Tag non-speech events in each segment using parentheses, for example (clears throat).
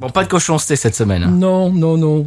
Bon, pas de cochonceté cette semaine. hein. Non, non, non.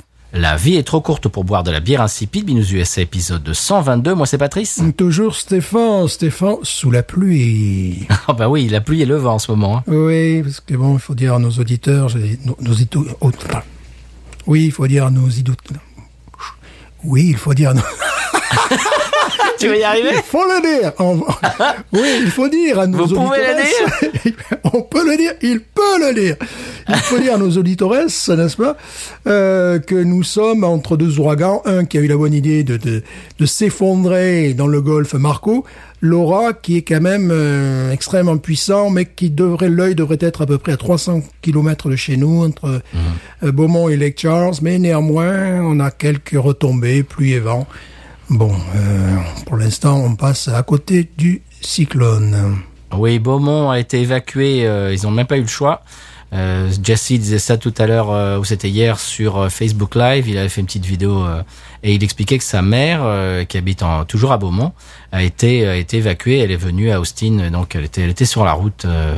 La vie est trop courte pour boire de la bière insipide. Binous USA épisode de 122. Moi, c'est Patrice. Toujours Stéphane, Stéphane, sous la pluie. (laughs) Ah bah oui, la pluie et le vent en ce moment. hein. Oui, parce que bon, il faut dire à nos auditeurs, nos, nos ito- oh, enfin, oui, il faut dire à nos auditeurs. Oui, il faut dire à nos... (laughs) Tu vas y arriver? Il faut le dire. On- Oui, il faut dire à nos Vous pouvez auditeurs. (laughs) On peut le dire, il peut le dire. Il faut dire à nos auditeurs, n'est-ce pas, euh, que nous sommes entre deux ouragans. Un qui a eu la bonne idée de, de, de s'effondrer dans le golfe Marco. Laura, qui est quand même euh, extrêmement puissant, mais qui devrait, l'œil devrait être à peu près à 300 km de chez nous, entre euh, Beaumont et Lake Charles. Mais néanmoins, on a quelques retombées, pluie et vent. Bon, euh, pour l'instant, on passe à côté du cyclone. Oui, Beaumont a été évacué. euh, ils n'ont même pas eu le choix. Euh, Jesse disait ça tout à l'heure, euh, ou c'était hier, sur euh, Facebook Live. Il avait fait une petite vidéo euh, et il expliquait que sa mère, euh, qui habite en, toujours à Beaumont, a été, a été évacuée. Elle est venue à Austin, donc elle était, elle était sur la route. euh,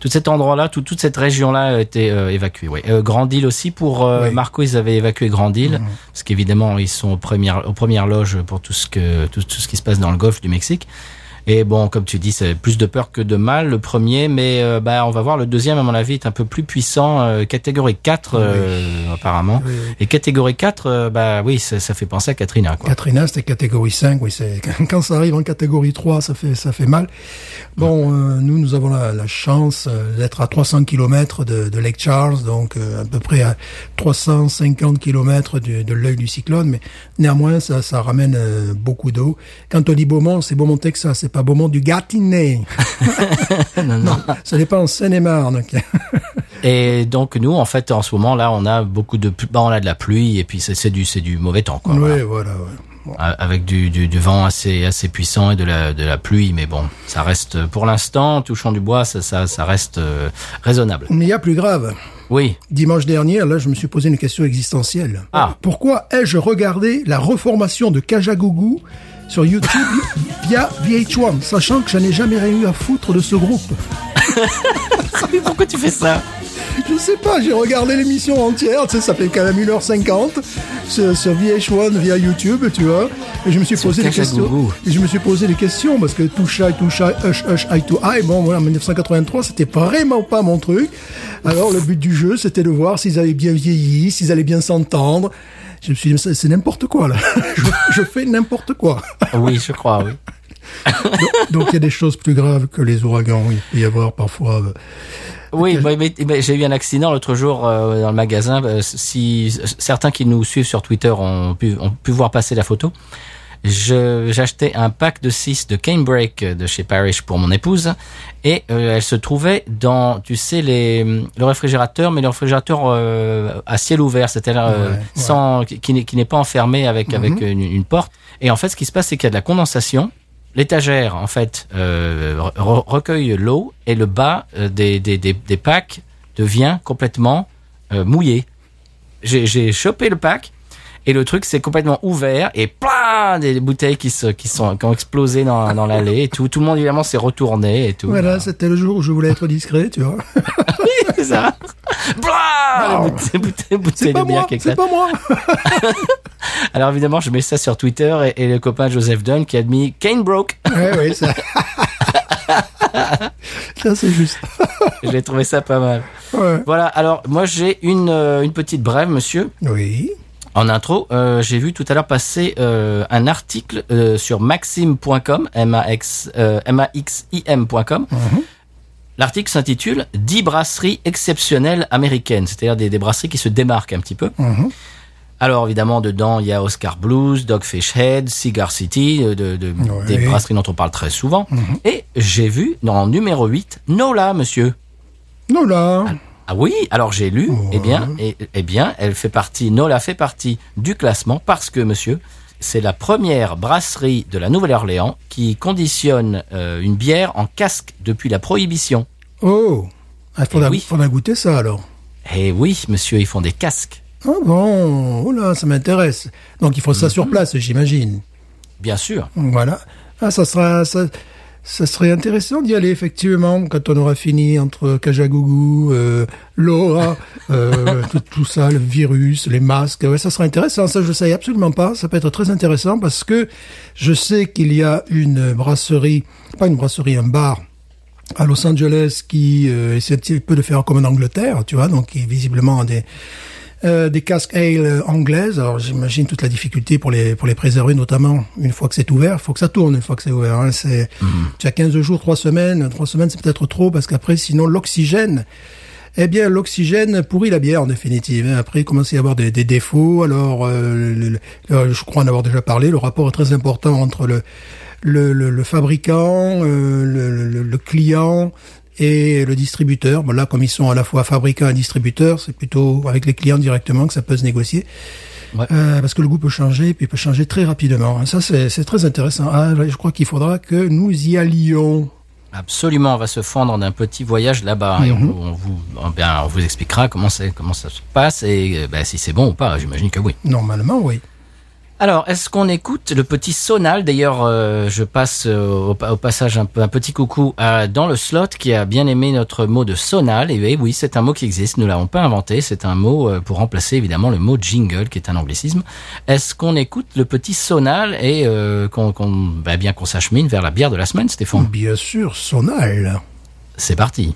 tout cet endroit-là, tout- toute cette région-là a été évacuée. Oui. Euh, Grand Île aussi pour euh, Oui. Marco, ils avaient évacué Grand Île parce qu'évidemment ils sont aux premières, aux premières loges pour tout ce que tout, tout ce qui se passe dans le Golfe du Mexique. Et bon, comme tu dis, c'est plus de peur que de mal le premier, mais euh, bah on va voir le deuxième à mon avis est un peu plus puissant, euh, catégorie 4 euh, apparemment. Oui, oui. Et catégorie 4, euh, bah oui, ça, ça fait penser à Katrina quoi. Katrina, c'était catégorie 5. Oui, c'est (laughs) quand ça arrive en catégorie 3, ça fait ça fait mal. Bon, nous, nous avons la, la chance d'être à 300 km de, de Lake Charles, donc à peu près à 350 km de, de l'œil du cyclone, mais néanmoins, ça, ça ramène beaucoup d'eau. Quand on dit Beaumont, c'est Beaumont, Texas, c'est pas Beaumont du Gâtinais. (laughs) non, non. ça n'est pas en Seine-et-Marne. (laughs) Et donc nous, en fait, en ce moment là, on a beaucoup de, bah, on a de la pluie et puis c'est c'est du, c'est du mauvais temps quoi. Oui, voilà. ouais. Avec du, du, du vent assez, assez puissant et de la, de la pluie, mais bon, ça reste pour l'instant, touchant du bois, ça, ça, ça reste euh, raisonnable. Mais il y a plus grave. Oui, Dimanche dernier, là, je me suis posé une question existentielle. Ah. Pourquoi ai-je regardé la reformation de Kajagougou sur YouTube via VH1, sachant que je n'ai jamais rien eu à foutre de ce groupe (laughs) mais pourquoi tu fais ça Je sais pas, j'ai regardé l'émission entière, tu sais, ça fait quand même 1h50 sur, sur VH1 via YouTube, tu vois, et je me suis Sur posé des questions. Et je me suis posé des questions parce que Too Shy, Hush Hush, Eye to Eye, bon voilà, en 1983, c'était vraiment pas mon truc. Alors le but du jeu, c'était de voir s'ils avaient bien vieilli, s'ils allaient bien s'entendre. Je me suis dit, c'est n'importe quoi là. (laughs) je, je fais n'importe quoi. Oui, je crois, oui. (laughs) Donc il y a des choses plus graves que les ouragans. Il peut y avoir parfois. euh, Oui, mais- mais j'ai eu un accident l'autre jour euh, dans le magasin. Euh, Si certains qui nous suivent sur Twitter ont pu, ont pu voir passer la photo, j'achetais un pack de 6 de Canebreak de chez Parrish pour mon épouse et euh, elle se trouvait dans, tu sais, les, le réfrigérateur, mais le réfrigérateur euh, à ciel ouvert, c'est-à-dire euh, Ouais, ouais. sans qui, qui n'est- qui n'est pas enfermé avec avec une, une porte. Et en fait, ce qui se passe, c'est qu'il y a de la condensation. L'étagère, en fait, euh, re- recueille l'eau et le bas des, des, des, des packs devient complètement mouillé. J'ai chopé le pack et le truc s'est complètement ouvert et plein des bouteilles qui, se, qui, sont, qui ont explosé dans, dans l'allée et tout. Tout le monde, évidemment, s'est retourné et tout. Voilà, c'était le jour où je voulais être discret, tu vois. (laughs) c'est ça. Blah Bouteille, bouteille, bouteille de bière c'est pas moi. (laughs) Alors évidemment, je mets ça sur Twitter et, et le copain Joseph Dunn qui a mis Kane broke. ouais, ouais, ça. (laughs) Ça, c'est juste. J'ai trouvé ça pas mal. Ouais. Voilà, alors moi j'ai une, euh, une petite brève, monsieur. Oui. En intro, euh, j'ai vu tout à l'heure passer euh, un article euh, sur maxim.com, M-A-X, M-A-X-I-M.com. L'article s'intitule 10 brasseries exceptionnelles américaines, c'est-à-dire des, des brasseries qui se démarquent un petit peu. Mhm. Alors évidemment, dedans, il y a Oscar Blues, Dogfish Head, Cigar City, de, de- Ouais. des brasseries dont on parle très souvent. Et j'ai vu dans numéro 8, Nola, monsieur. Non, là. Ah oui, alors j'ai lu, eh bien, eh, eh bien, elle fait partie, Nola fait partie du classement parce que, monsieur, c'est la première brasserie de la Nouvelle-Orléans qui conditionne euh, une bière en casque depuis la prohibition. Oh. Il faudra, Eh oui. faudra goûter ça, alors. Eh oui, monsieur, ils font des casques, Ah bon, oh là, ça m'intéresse. Donc il faut ça Mhm. sur place, j'imagine. bien sûr. Voilà. Ah, ça sera, ça, ça serait intéressant d'y aller effectivement quand on aura fini entre Kajagougou, euh, Laura, (laughs) euh, tout, tout ça, le virus, les masques. Ouais, ça sera intéressant. Ça, je sais absolument pas. Ça peut être très intéressant parce que je sais qu'il y a une brasserie, pas une brasserie, un bar à Los Angeles qui euh, essaie un petit peu de faire comme en Angleterre, tu vois, donc qui visiblement a des euh, des casques ale anglaises. Alors j'imagine toute la difficulté pour les pour les préserver, notamment une fois que c'est ouvert. Il faut que ça tourne une fois que c'est ouvert. Hein. C'est tu as 15 jours, 3 semaines. 3 semaines c'est peut-être trop parce qu'après sinon l'oxygène. Eh bien, l'oxygène pourrit la bière en définitive. hein. Après, il commence à y avoir des, des défauts. Alors, euh, le- le- euh, je crois en avoir déjà parlé. Le rapport est très important entre le le, le, le fabricant, euh, le, le- le client et le distributeur. Bon, là, comme ils sont à la fois fabricant et distributeur, c'est plutôt avec les clients directement que ça peut se négocier. Ouais. Euh, parce que le goût peut changer, puis il peut changer très rapidement. Ça, c'est très intéressant. Ah, je crois qu'il faudra que nous y allions. Absolument, on va se fendre d'un petit voyage là-bas et on, on vous, on, bien, on vous expliquera comment, comment ça se passe et euh, ben, si c'est bon ou pas. J'imagine que oui. Normalement, oui. Alors, est-ce qu'on écoute le petit sonal D'ailleurs, euh, je passe euh, au, pa- au passage un, petit coucou à dans le slot qui a bien aimé notre mot de sonal. Et oui, oui, c'est un mot qui existe. Nous l'avons pas inventé. C'est un mot euh, pour remplacer évidemment le mot jingle, qui est un anglicisme. Est-ce qu'on écoute le petit sonal et qu'on, qu'on, bah, bien qu'on s'achemine vers la bière de la semaine, Stéphane? Bien sûr, sonal. C'est parti.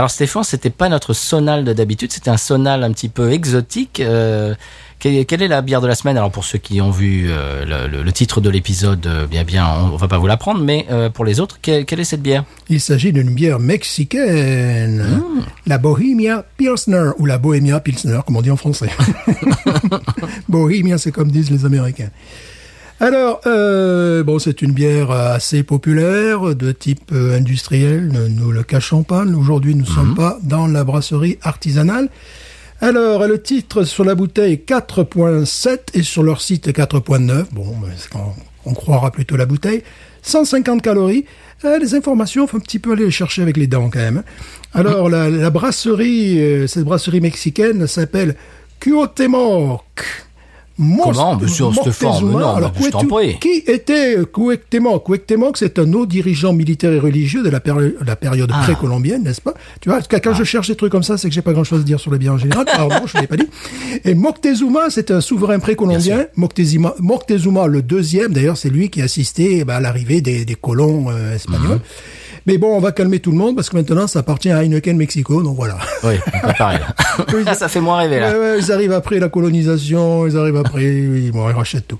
Alors Stéphane, c'était pas notre sonal de d'habitude, c'était un sonal un petit peu exotique. Euh, quelle, quelle est la bière de la semaine? Alors pour ceux qui ont vu euh, le, titre de l'épisode, euh, bien bien, on, on va pas vous l'apprendre, mais pour les autres, quelle, quelle est cette bière? Il s'agit d'une bière mexicaine, la Bohemia Pilsner, ou la Bohemia Pilsner, comme on dit en français. (laughs) Bohemia, c'est comme disent les Américains. Alors, euh, bon, c'est une bière assez populaire, de type euh, industriel, ne nous le cachons pas. Aujourd'hui, nous ne sommes pas dans la brasserie artisanale. Alors, le titre sur la bouteille 4.7 et sur leur site 4.9. Bon, on croira plutôt la bouteille. 150 calories. Euh, les informations, faut un petit peu aller les chercher avec les dents quand même. Alors, la, la brasserie, euh, cette brasserie mexicaine s'appelle Cuauhtémoc. Comment Monsieur Stéphane, Alors. Qui était Cuauhtémoc Cuauhtémoc, c'est un haut dirigeant militaire et religieux de la, péri- la période Ah. précolombienne, n'est-ce pas? Tu vois, quand je cherche des trucs comme ça, c'est que j'ai pas grand-chose à dire sur la bière en général. (laughs) Pardon, je l'ai pas dit. Et Moctezuma, c'est un souverain précolombien. Moctezuma, Moctezuma, le deuxième, d'ailleurs, c'est lui qui a assisté eh ben, à l'arrivée des, des colons euh, espagnols. Mhm. Mais bon, on va calmer tout le monde parce que maintenant, ça appartient à Heineken Mexico, donc voilà. Oui, pas pareil. (laughs) là. ça fait moins rêver là. Ouais, ils arrivent après la colonisation, ils arrivent après, oui, bon, ils rachètent tout.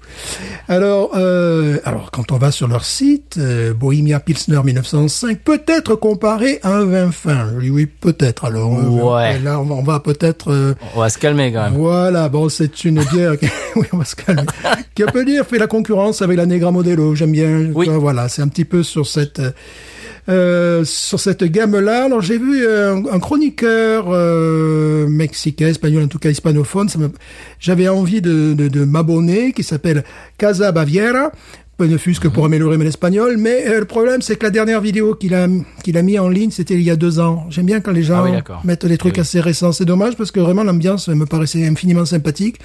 Alors, euh, alors quand on va sur leur site, euh, Bohemia Pilsner 1905 peut être comparé à un vin fin. Je dis oui, peut-être. Alors, euh, Ouais. là, on va, peut-être. euh, On va se calmer quand même. voilà, bon, c'est une bière. qui- (laughs) oui, on va se calmer. qui on peut dire fait la concurrence avec la Negra Modelo. J'aime bien. Oui. Euh, Voilà, c'est un petit peu sur cette. Euh, sur cette gamme-là, alors j'ai vu euh, un, un chroniqueur euh, mexicain, espagnol, en tout cas hispanophone. J'avais envie de, de, de m'abonner, qui s'appelle Casa Baviera, peu ne fût-ce que pour améliorer mon espagnol. Mais euh, le problème, c'est que la dernière vidéo qu'il a qu'il a mis en ligne, c'était il y a deux ans. J'aime bien quand les gens Ah oui, mettent des trucs Oui, assez récents. C'est dommage parce que vraiment l'ambiance me paraissait infiniment sympathique.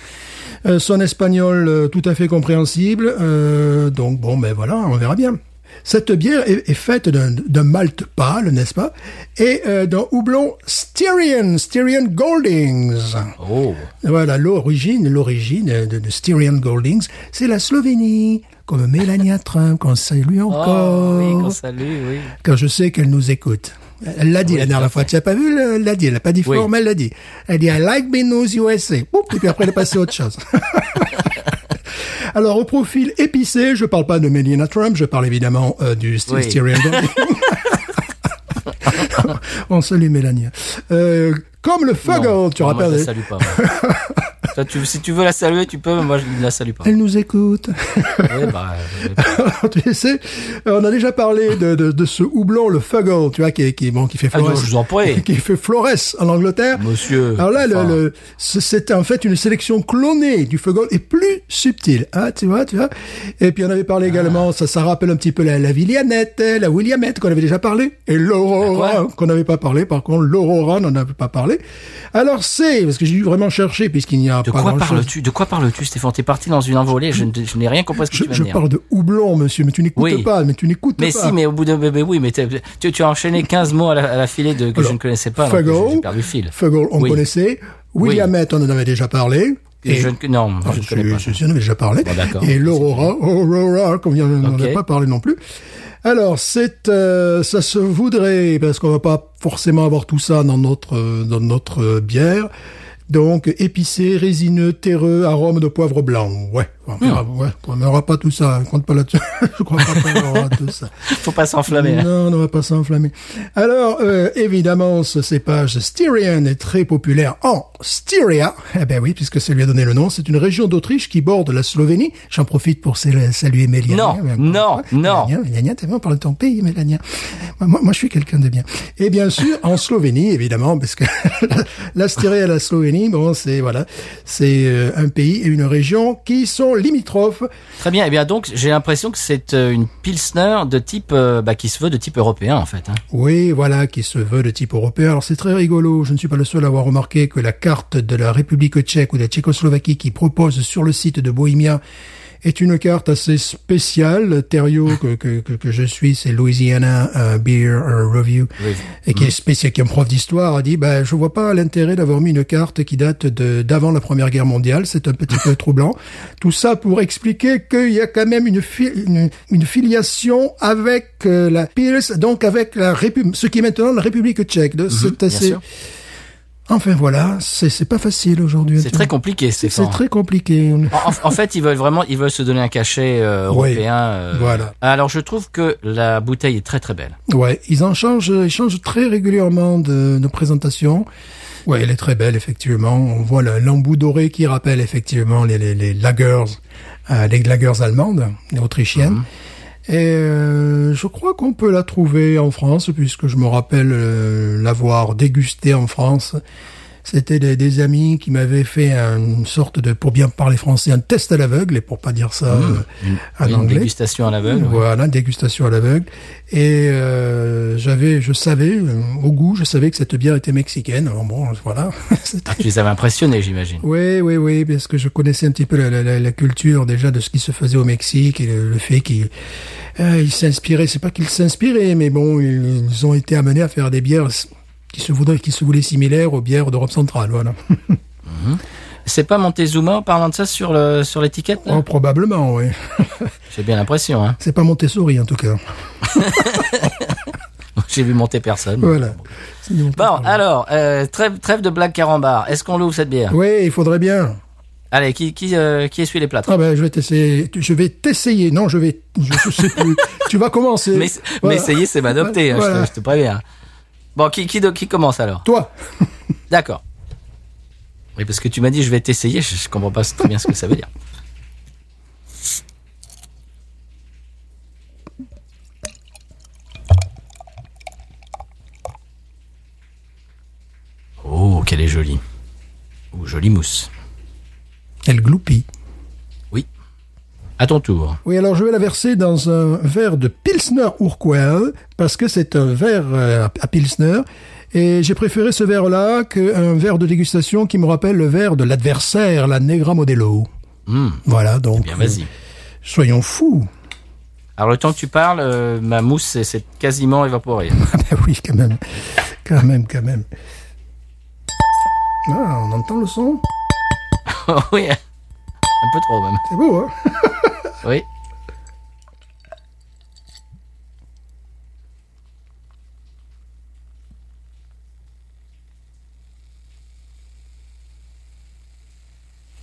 Euh, son espagnol euh, tout à fait compréhensible. Euh, donc bon, ben voilà, on verra bien. Cette bière est, est faite d'un malt pâle, n'est-ce pas? Et euh, d'un houblon Styrian, Styrian Goldings. Oh. Voilà, l'origine, l'origine de, de Styrian Goldings, c'est la Slovénie, comme Melania (laughs) Trump, qu'on salue encore, Oh, oui, qu'on salue, oui. quand je sais qu'elle nous écoute. Elle l'a dit Oui, la dernière fois, tu n'as pas vu, elle l'a dit, elle l'a pas dit Oui. fort, mais elle l'a dit. Elle dit, I like being news USA. Oup, et puis après, elle est passée à autre chose. (laughs) Alors, au profil épicé, je parle pas de Melania Trump, je parle évidemment euh, du St- Oui. Styrian. (laughs) (laughs) On salue Mélania. Euh, comme le Fuggle, Non, tu non, rappelles. Moi, je la salue pas. moi. (laughs) Toi, tu- si tu veux la saluer, tu peux, mais moi, je ne la salue pas. Elle nous écoute. (laughs) Bah, (laughs) tu sais, on a déjà parlé de, de, de ce houblon, le Fuggle, tu vois, qui, qui, bon, qui fait Ah, Flores. je vous en prie. qui fait Flores en Angleterre. Monsieur. Alors là, enfin, le, c'est- c'est en fait une sélection clonée du Fuggle et plus subtile, hein, tu vois, tu vois. Et puis on avait parlé également, ça, ça rappelle un petit peu la, la Villianette, la Williamette qu'on avait déjà parlé, et l'Aurora quoi qu'on n'avait pas parlé. Par contre, l'Aurora, on n'en avait pas parlé. Alors c'est, parce que j'ai dû vraiment chercher puisqu'il n'y a De pas quoi parles-tu De quoi parles-tu, Stéphane? T'es parti dans une envolée. Je, je n'ai rien compris ce que Je, tu vas je dire. parle de houblon, monsieur, mais tu n'écoutes Oui. pas, mais tu n'écoutes Mais pas. si, mais au bout de, mais, mais oui, mais tu, tu as enchaîné 15 mots à la, à la filée de, que je ne connaissais pas. j'ai- perdu le fil. Fuggle, on Oui. connaissait. Williamette, on en avait déjà parlé. Et je ne, non, Ah, je ne connais pas. je, je- j'en avais déjà parlé. Bon. Et l'Aurora, Aurora, comme on n'en Ok. a pas parlé non plus. Alors, c'est, euh, ça se voudrait, parce qu'on va pas forcément avoir tout ça dans notre, euh, euh, bière. Donc, épicé, résineux, terreux, arôme de poivre blanc. Ouais, on verra, ouais, on n'aura pas tout ça, on compte pas là-dessus. (laughs) Je crois pas qu'on aura tout ça. (laughs) Faut pas s'enflammer. hein. Non, on va pas s'enflammer. Alors, euh, évidemment, ce cépage Styrian est très populaire en Styria. Eh ben oui, puisque ça lui a donné le nom. C'est une région d'Autriche qui borde la Slovénie. J'en profite pour sal- saluer Mélania. Non, Mais non, non. Mélania, Mélania, t'es bien, on parle de ton pays, Mélania. Moi, moi, je suis quelqu'un de bien. Et bien sûr, en Slovénie, évidemment, parce que (laughs) la, la Styrie et la Slovénie, bon, c'est, voilà, c'est euh, un pays et une région qui sont limitrophes Très bien. Eh bien, donc, j'ai l'impression que c'est euh, une pilsner de type, euh, bah, qui se veut de type européen, en fait. Hein. Oui, voilà, qui se veut de type européen. Alors c'est très rigolo, je ne suis pas le seul à avoir remarqué que la carte de la République tchèque ou de la Tchécoslovaquie qui propose sur le site de Bohemia est une carte assez spéciale. Thériault, que, que, que, je suis, c'est Louisiana euh, Beer euh, Review, Oui. et qui est spécial, qui est un prof d'histoire, a dit, bah, je vois pas l'intérêt d'avoir mis une carte qui date de d'avant la Première Guerre mondiale. C'est un petit peu (laughs) troublant. Tout ça pour expliquer qu'il y a quand même une, fi- une, une filiation avec euh, la Pils, donc avec la République, ce qui est maintenant la République tchèque. De- c'est assez. Enfin voilà, c'est c'est pas facile aujourd'hui. C'est très compliqué, C'est Stéphane. très compliqué. En, en- fait, ils veulent vraiment, ils veulent se donner un cachet euh, Oui. européen. euh. Voilà. Alors, je trouve que la bouteille est très très belle. Ouais, ils en changent, ils changent très régulièrement de, de présentation. Ouais, elle est très belle, effectivement. On voit le- l'embout doré qui rappelle effectivement les, les, les lagers, euh, les lagers allemandes, les autrichiennes. Et euh, je crois qu'on peut la trouver en France, puisque je me rappelle euh, l'avoir dégustée en France. C'était des, des amis qui m'avaient fait une sorte de, pour bien parler français, un test à l'aveugle, et pour pas dire ça euh, en Une anglais. dégustation à l'aveugle. ouais. Voilà, dégustation à l'aveugle. Et euh, j'avais, je savais, euh, au goût, je savais que cette bière était mexicaine. Alors bon, voilà. (laughs) Ah, tu les avais impressionnés, j'imagine. oui, oui, oui, parce que je connaissais un petit peu la, la- la- la culture déjà de ce qui se faisait au Mexique et le, le fait qu'ils euh, s'inspiraient. C'est pas qu'ils s'inspiraient, mais bon, ils ont été amenés à faire des bières qui se voulaient, qui se voulaient similaires aux bières d'Europe centrale. Voilà. (laughs) C'est pas Montezuma en parlant de ça sur le sur l'étiquette Oh, probablement, oui. (laughs) J'ai bien l'impression. Hein. C'est pas Montessori en tout cas. (laughs) J'ai vu monter personne. Voilà. Bon, alors, euh, trêve, trêve de blague carambar. Est-ce qu'on l'ouvre cette bière? Oui, il faudrait bien. Allez, qui qui euh, qui essuie les plâtres? Ah ben, je vais t'essayer. Je vais t'essayer. Non, je vais. Je, je sais plus. tu vas commencer. Mais, Voilà. mais essayer, c'est m'adopter. hein, je te- je, te, préviens. Bon, qui qui, qui commence alors Toi. (laughs) D'accord. Oui, parce que tu m'as dit je vais t'essayer. Je, je comprends pas très bien ce que ça veut dire. Oh, qu'elle est jolie. Ou jolie mousse. Elle gloupie. À ton tour. Oui, alors je vais la verser dans un verre de Pilsner Urquell, parce que c'est un verre euh, à Pilsner. Et j'ai préféré ce verre-là qu'un verre de dégustation qui me rappelle le verre de l'adversaire, la Negra Modelo. Hmm, Voilà, donc. bien, vas-y. euh, soyons fous. Alors le temps que tu parles, euh, ma mousse s'est- s'est quasiment évaporée. (laughs) Ah ben oui, quand même. Quand même, quand même. Ah, on entend le son? (laughs) Oui, un peu trop même. C'est beau, hein (laughs) Oui.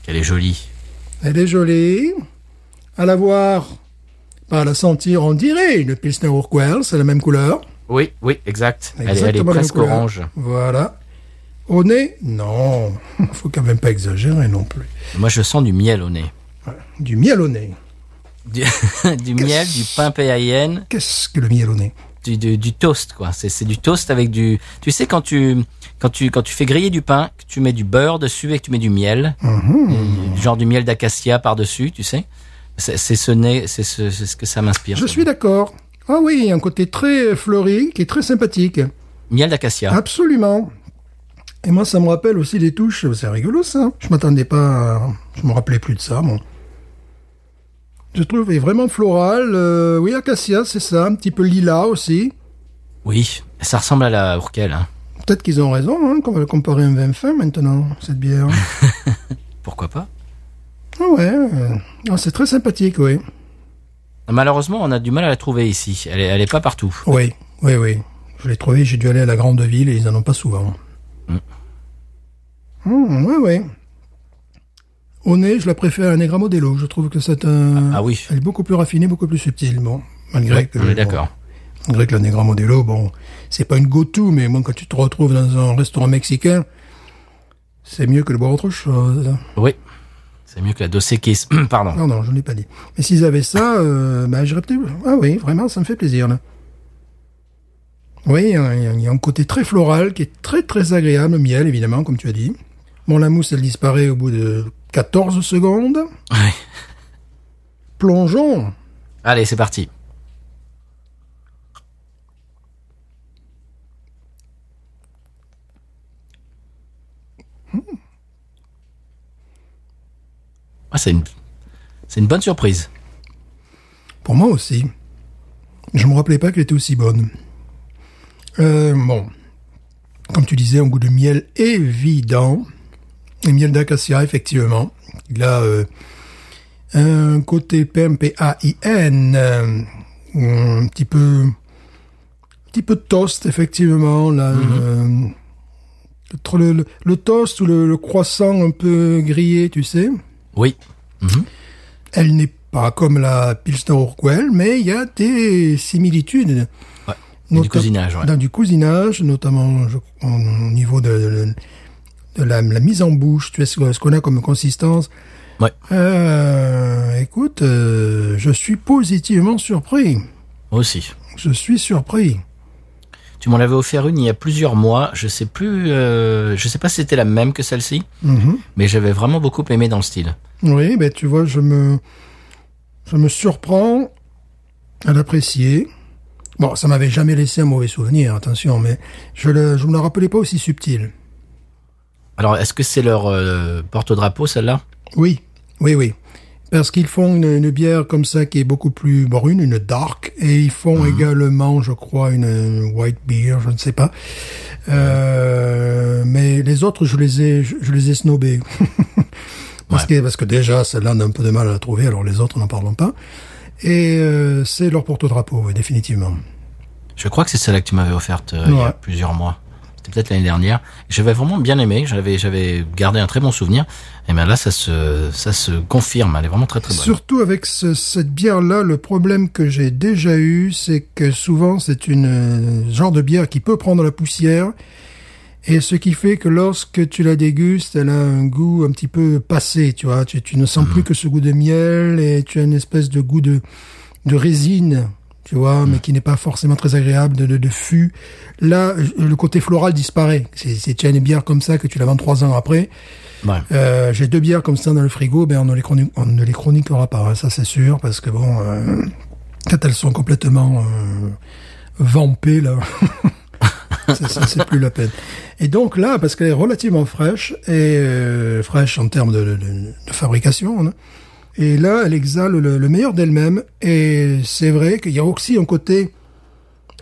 Qu'elle est jolie. Elle est jolie. À la voir, pas à la sentir, on dirait une Pilsner Urquell, c'est la même couleur. Oui, oui, exact. Elle est, elle est presque couleur. orange. Voilà. Au nez? Non, (laughs) faut quand même pas exagérer non plus. Moi, je sens du miel au nez. Du miel au nez. Du, (laughs) du miel, du pain PAIN, Qu'est-ce que le miel au nez? Du, du, du toast, quoi. C'est, du toast avec du. Tu sais, quand tu, quand tu, quand tu fais griller du pain, que tu mets du beurre dessus et que tu mets du miel, Mhm. et genre du miel d'acacia par-dessus, tu sais. C'est, ce nez, c'est ce, que ça m'inspire. Je suis d'accord. Ah oui, il un côté très fleuri qui est très sympathique. Miel d'acacia. Absolument. Et moi, ça me rappelle aussi des touches. C'est rigolo, ça. Je m'attendais pas. À... Je me rappelais plus de ça. Bon. Je trouve est vraiment floral. euh, oui, acacia, c'est ça. Un petit peu lilas aussi. Oui, ça ressemble à la Urquell, hein. Peut-être qu'ils ont raison, hein, qu'on va le comparer à un vin fin maintenant, cette bière. (laughs) Pourquoi pas? Ah ouais, euh, ah, c'est très sympathique, oui. Malheureusement, on a du mal à la trouver ici. Elle est, elle est pas partout. Oui, oui, oui. Je l'ai trouvé, j'ai dû aller à la grande ville et ils en ont pas souvent. Mm. Hum, ouais, ouais. Au nez, je la préfère à Negra Modelo. Je trouve que c'est un... Ah oui. Elle est beaucoup plus raffinée, beaucoup plus subtile, bon. Malgré Ouais, que... on est bon, d'accord. malgré que la Negra Modelo, bon, c'est pas une go-to, mais moi, quand tu te retrouves dans un restaurant mexicain, c'est mieux que de boire autre chose. Oui. C'est mieux que la Dos Equis. (clears throat) Pardon. Non, non, je n'ai pas dit. Mais s'ils avaient ça, euh, bah, j'irais peut-être... Ah oui, vraiment, ça me fait plaisir, là. Oui, il y, a, un côté très floral qui est très, très agréable. Miel, évidemment, comme tu as dit. Bon, la mousse, elle disparaît au bout de 14 secondes. Ouais. Plongeons. Allez, c'est parti. Ah, c'est une, c'est une bonne surprise. Pour moi aussi. Je me rappelais pas qu'elle était aussi bonne. Euh, bon. Comme tu disais, un goût de miel évident. Un miel d'acacia, effectivement. Il a euh, un côté P-M-P-A-I-N. euh, un petit peu... Un petit peu de toast, effectivement. Là, euh, entre le, le- le toast ou le, le croissant un peu grillé, tu sais. Oui. Mhm. Elle n'est pas comme la Pilsner Urquell, mais il y a des similitudes. Du cousinage, ouais. Dans du cousinage, notamment je- au au niveau de, de- de la, la mise en bouche, tu sais ce qu'on a comme consistance. Ouais. Euh, écoute, euh, je suis positivement surpris. Moi aussi. Je suis surpris. Tu m'en avais offert une il y a plusieurs mois. Je sais plus, euh, je sais pas si c'était la même que celle-ci, Mhm. mais j'avais vraiment beaucoup aimé dans le style. Oui, ben tu vois, je me, je me surprends à l'apprécier. Bon, ça m'avait jamais laissé un mauvais souvenir, attention, mais je le, je me la rappelais pas aussi subtil. Alors, est-ce que c'est leur euh, porte-drapeau, celle-là? Oui, oui, oui. Parce qu'ils font une, une bière comme ça qui est beaucoup plus brune, une dark, et ils font également, je crois, une white beer, je ne sais pas. Euh, mais les autres, je les ai, je, je les ai snobés. (laughs) parce, que, parce que déjà, celle-là, on a un peu de mal à la trouver, alors les autres, n'en parlons pas. Et euh, c'est leur porte-drapeau, oui, définitivement. Je crois que c'est celle-là que tu m'avais offerte euh, il y a plusieurs mois. C'était peut-être l'année dernière. J'avais vraiment bien aimé. J'avais, j'avais gardé un très bon souvenir. Et ben là, ça se, ça se confirme. Elle est vraiment très très bonne. Surtout avec ce- cette bière-là, le problème que j'ai déjà eu, c'est que souvent c'est une euh, genre de bière qui peut prendre la poussière, et ce qui fait que lorsque tu la dégustes, elle a un goût un petit peu passé, tu vois. Tu, tu ne sens plus que ce goût de miel, et tu as une espèce de goût de, de résine tu vois, mais qui n'est pas forcément très agréable de, de, de fût. Là, le côté floral disparaît. C'est, c'est tiens, une bière comme ça que tu la vends trois ans après. Ouais. Euh, j'ai deux bières comme ça dans le frigo, ben on ne les, chroni- on ne les chroniquera pas, hein, ça c'est sûr, parce que bon, euh, quand elles sont complètement euh, vampées là, (laughs) (laughs) c'est, plus la peine. Et donc là, parce qu'elle est relativement fraîche et euh, fraîche en termes de, de- de- fabrication, hein, et là elle exhale le, le meilleur d'elle-même. Et c'est vrai qu'il y a aussi un côté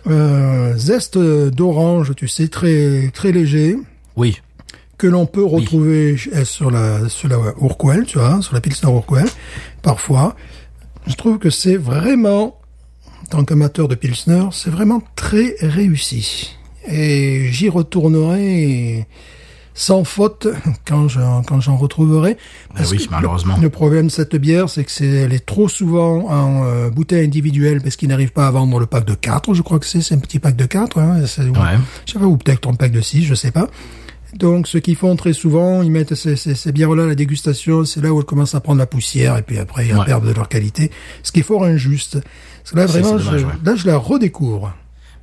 euh, zeste d'orange, tu sais, très très léger Oui. que l'on peut retrouver euh, sur la sur la Urquell, tu vois, sur la Pilsner Urquell, parfois. Je trouve que c'est vraiment, en tant qu'amateur de Pilsner, c'est vraiment très réussi. Et j'y retournerai sans faute quand j'en quand j'en retrouverai. Ben oui, que malheureusement. Le, le problème de cette bière, c'est que c'est elle est trop souvent en euh, bouteille individuelle parce qu'ils n'arrivent pas à vendre le pack de 4, je crois que c'est, c'est un petit pack de 4. Hein, c'est- Ouais. je sais pas, ou peut-être un pack de 6, je sais pas. Donc, ce qu'ils font très souvent, ils mettent ces, ces, ces bières-là à la dégustation, c'est là où elles commencent à prendre la poussière et puis après, elles Ouais. perdent de leur qualité. Ce qui est fort injuste. Parce que là, vraiment, c'est dommage, je, ouais. là, je la redécouvre.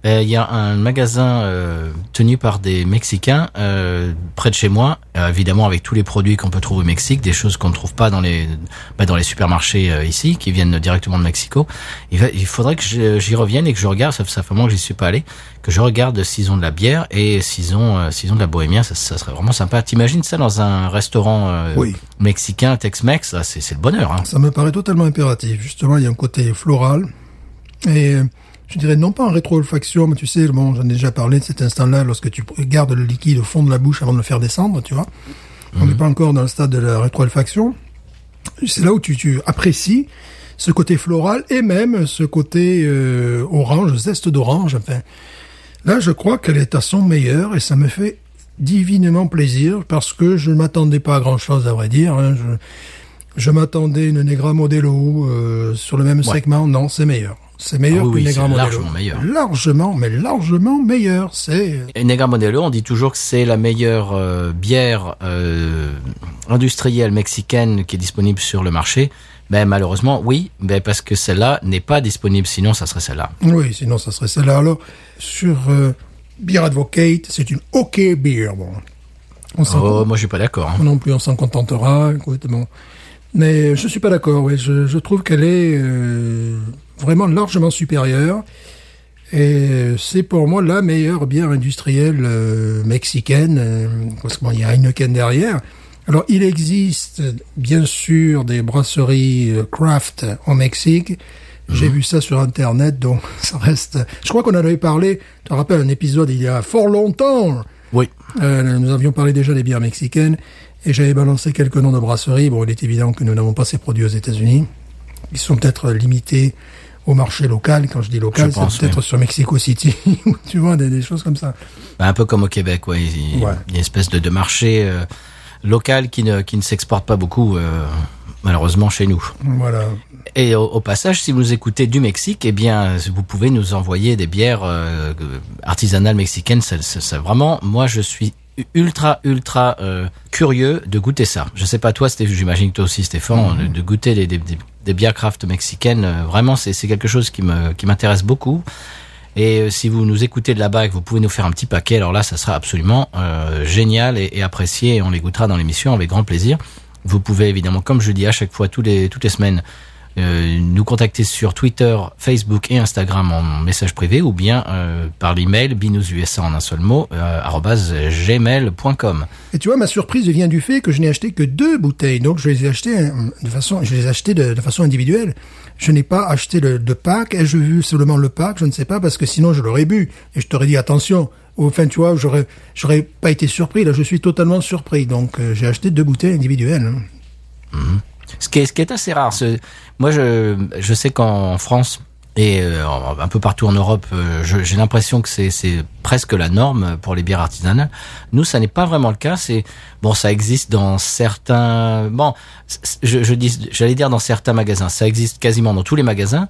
Euh, Il y a un magasin euh, tenu par des Mexicains euh, près de chez moi, euh, évidemment avec tous les produits qu'on peut trouver au Mexique, des choses qu'on ne trouve pas dans les bah, dans les supermarchés euh, ici, qui viennent directement de Mexico. Il, va- il faudrait que j'y revienne et que je regarde, ça, ça fait un moment que j'y suis pas allé, que je regarde s'ils ont de la bière et s'ils ont euh, s'ils ont de la bohémien, ça, ça serait vraiment sympa. T'imagines ça dans un restaurant euh, Oui. mexicain, Tex-Mex, là, c'est c'est le bonheur. Hein. Ça me paraît totalement impératif. Justement, il y a un côté floral. Et je dirais non pas en rétro-olfaction, mais tu sais, bon, j'en ai déjà parlé de cet instant-là, lorsque tu gardes le liquide au fond de la bouche avant de le faire descendre, tu vois. On n'est pas encore dans le stade de la rétro-olfaction. C'est là où tu, tu apprécies ce côté floral et même ce côté euh, orange, zeste d'orange. Enfin, là, je crois qu'elle est à son meilleur et ça me fait divinement plaisir parce que je ne m'attendais pas à grand-chose, à vrai dire. hein. Je, je m'attendais une Negra Modelo euh, sur le même segment. Non, c'est meilleur. C'est meilleur Ah oui, Negra Modelo. largement meilleur. Largement, mais largement meilleur. C'est Et Negra Modelo, on dit toujours que c'est la meilleure euh, bière euh, industrielle mexicaine qui est disponible sur le marché. Ben malheureusement, oui, ben parce que celle-là n'est pas disponible. Sinon, ça serait celle-là. oui, sinon ça serait celle-là. Alors sur euh, Beer Advocate, c'est une OK beer. Bon, on Oh, moi, je suis pas d'accord. hein. Non plus, on s'en contentera. Écoute, bon. Mais je suis pas d'accord. Oui, je, je trouve qu'elle est vraiment largement supérieure. Et c'est pour moi la meilleure bière industrielle euh, mexicaine. euh, parce qu'il y a Heineken derrière. Alors, il existe bien sûr des brasseries euh, craft au Mexique. J'ai vu ça sur Internet, donc (laughs) ça reste... Je crois qu'on en avait parlé, tu te rappelles, un épisode il y a fort longtemps. Oui. Euh, nous avions parlé déjà des bières mexicaines et j'avais balancé quelques noms de brasseries. Bon, il est évident que nous n'avons pas ces produits aux États-Unis. Ils sont peut-être limités au marché local. Quand je dis local, c'est peut-être sur Mexico City, (laughs) tu vois, des, des choses comme ça. Ben, un peu comme au Québec, ouais. Il, Ouais. il y a une espèce de, de marché euh, local qui ne, qui ne s'exporte pas beaucoup, euh, malheureusement, chez nous. Voilà. Et au, au passage, si vous nous écoutez du Mexique, eh bien, vous pouvez nous envoyer des bières euh, artisanales mexicaines. Ça, ça- ça- vraiment, moi, je suis ultra, ultra euh, curieux de goûter ça. Je sais pas toi, j'imagine que toi aussi, Stéphane, de, de goûter des, des, des- des bières craft mexicaines. euh, vraiment, c'est quelque chose qui me qui m'intéresse beaucoup. Et euh, si vous nous écoutez de là-bas et que vous pouvez nous faire un petit paquet, alors là, ça sera absolument euh, génial et, apprécié. Et on les goûtera dans l'émission avec grand plaisir. Vous pouvez évidemment, comme je dis à chaque fois, les, toutes les semaines, nous contacter sur Twitter, Facebook et Instagram en message privé ou bien euh, par l'email binoususa en un seul mot, euh, gmail.com. Et tu vois, ma surprise vient du fait que je n'ai acheté que deux bouteilles. Donc, je les ai achetées euh, de façon, je les ai achetées de, de façon individuelle. Je n'ai pas acheté le, de pack. Ai-je vu seulement le pack? Je ne sais pas, parce que sinon, je l'aurais bu. Et je t'aurais dit, attention. Enfin, tu vois, j'aurais, j'aurais pas été surpris. Là, je suis totalement surpris. Donc, euh, j'ai acheté deux bouteilles individuelles. hein. Ce qui est, ce qui est assez rare. moi, je, je sais qu'en France et euh, un peu partout en Europe, euh, j'ai l'impression que c'est, presque la norme pour les bières artisanales. Nous, ça n'est pas vraiment le cas. C'est bon, ça existe dans certains. Bon, je, je dis, j'allais dire dans certains magasins. Ça existe quasiment dans tous les magasins.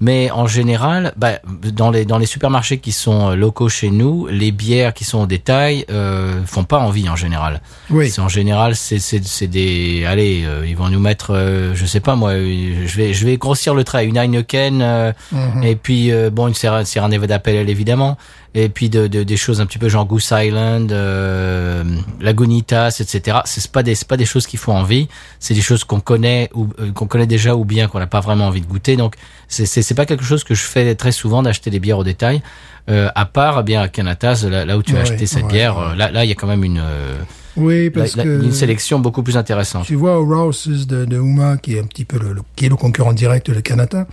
Mais en général, bah, dans les dans les supermarchés qui sont euh, locaux chez nous, les bières qui sont au détail euh, font pas envie en général. Oui. En général, c'est des allez, euh, ils vont nous mettre, euh, je sais pas moi, je vais je vais grossir le trait, une Heineken euh, Mhm. et puis euh, bon une Sierra, Sierra Nevada Pale Ale évidemment et puis de, de- des choses un petit peu genre Goose Island, euh, Lagunitas, etc. C'est pas des pas des choses qui font envie, c'est des choses qu'on connaît ou euh, qu'on connaît déjà ou bien qu'on n'a pas vraiment envie de goûter. Donc c'est c'est pas quelque chose que je fais très souvent d'acheter des bières au détail. Euh, à part eh bien à Canatas, là, là où tu as acheté cette ouais, bière, ouais. euh, là là il y a quand même une euh, Oui, que une sélection beaucoup plus intéressante. tu vois au Rouse's de, de Uma, qui est un petit peu le, le- qui est le concurrent direct de Canada,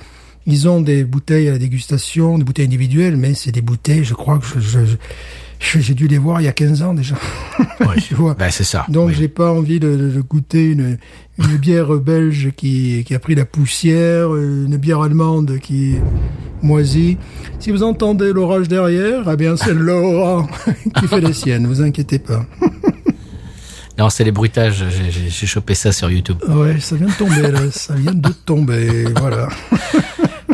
ils ont des bouteilles à la dégustation, des bouteilles individuelles, mais c'est des bouteilles, je crois que je, je- je- j'ai dû les voir il y a 15 ans déjà. (laughs) tu vois. Ben c'est ça. Donc oui. j'ai pas envie de, goûter une, une bière belge qui, qui a pris la poussière, une bière allemande qui est moisie. Si vous entendez l'orage derrière, eh bien c'est (laughs) Laura qui fait les siennes, vous inquiétez pas. (laughs) Non, c'est les bruitages. J'ai chopé ça sur YouTube. Ouais, ça vient de tomber là, ça vient de tomber, voilà.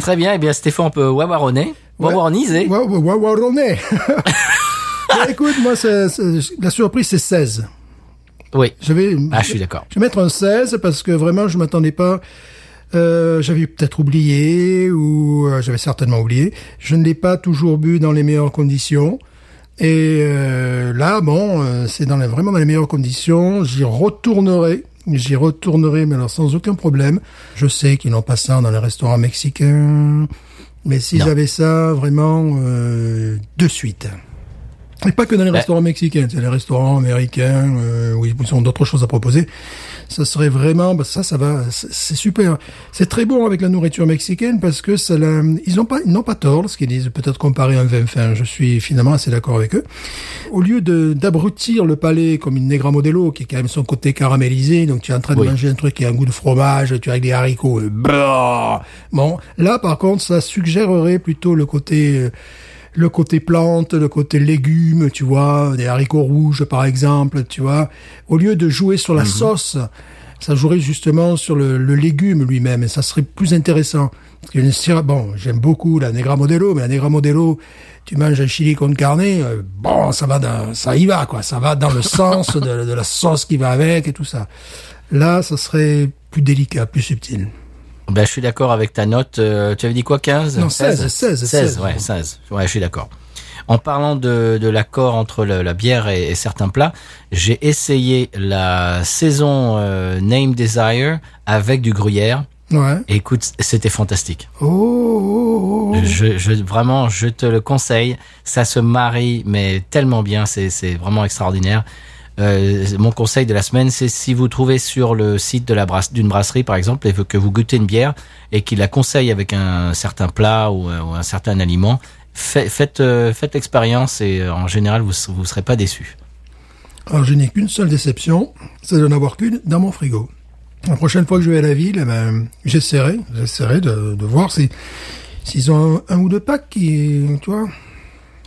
Très bien. Eh bien, Stéphane, on peut wawaronner, Ouais. wawaroniser. Wa- wa- wa- wa- on est. Écoute, moi, c'est- c'est- la surprise, c'est 16. Oui. Je vais, Ah, je suis d'accord. je vais mettre un 16 parce que vraiment, je m'attendais pas. Euh, j'avais peut-être oublié ou euh, j'avais certainement oublié. Je ne l'ai pas toujours bu dans les meilleures conditions. Et euh, là, bon, euh, c'est dans les, vraiment dans les meilleures conditions. J'y retournerai. J'y retournerai, mais alors sans aucun problème. Je sais qu'ils n'ont pas ça dans les restaurants mexicains. Mais s'ils Non. avaient ça, vraiment, euh, de suite. Et pas que dans les Bah. restaurants mexicains, c'est les restaurants américains euh, où ils ont d'autres choses à proposer. Ça serait vraiment, bah, ça, ça va, c'est super. C'est très bon avec la nourriture mexicaine parce que ça, la- ils n'ont pas, ils n'ont pas tort lorsqu'ils disent peut-être comparer un vin fin. Je suis finalement assez d'accord avec eux. Au lieu de d'abrutir le palais comme une Negra Modelo qui a quand même son côté caramélisé, donc tu es en train de Oui. manger un truc qui a un goût de fromage, tu as avec des haricots. euh, bah. Bon, là par contre, ça suggérerait plutôt le côté euh, le côté plante, le côté légumes, tu vois, des haricots rouges par exemple, tu vois, au lieu de jouer sur la sauce, ça jouerait justement sur le, le légume lui-même et ça serait plus intéressant. Parce bon, j'aime beaucoup la Negra Modelo, mais la Negra Modelo, tu manges un chili con carne, euh, bon, ça va dans, ça y va quoi, ça va dans le (laughs) sens de, de la sauce qui va avec et tout ça. Là, ça serait plus délicat, plus subtil. Ben, je suis d'accord avec ta note. Euh, tu avais dit quoi, 15 Non, 16, 16, 16. ouais, 16. Ouais, je suis d'accord. En parlant de, de l'accord entre le- la bière et, et certains plats, j'ai essayé la saison euh, Name Desire avec du gruyère. Ouais. Et écoute, c'était fantastique. Oh, oh, oh, oh. Je, je, vraiment, je te le conseille. Ça se marie, mais tellement bien. C'est, c'est vraiment extraordinaire. Euh, mon conseil de la semaine, c'est si vous trouvez sur le site de la brasse, d'une brasserie, par exemple, et que vous goûtez une bière et qu'il la conseille avec un certain plat ou, euh, ou un certain aliment, fait- faites, euh, faites l'expérience et en général, vous vous serez pas déçus. Alors, je n'ai qu'une seule déception, c'est de n'avoir qu'une dans mon frigo. La prochaine fois que je vais à la ville, eh ben, j'essaierai, j'essaierai de, de voir si, s'ils ont un, un ou deux packs qui, tu vois.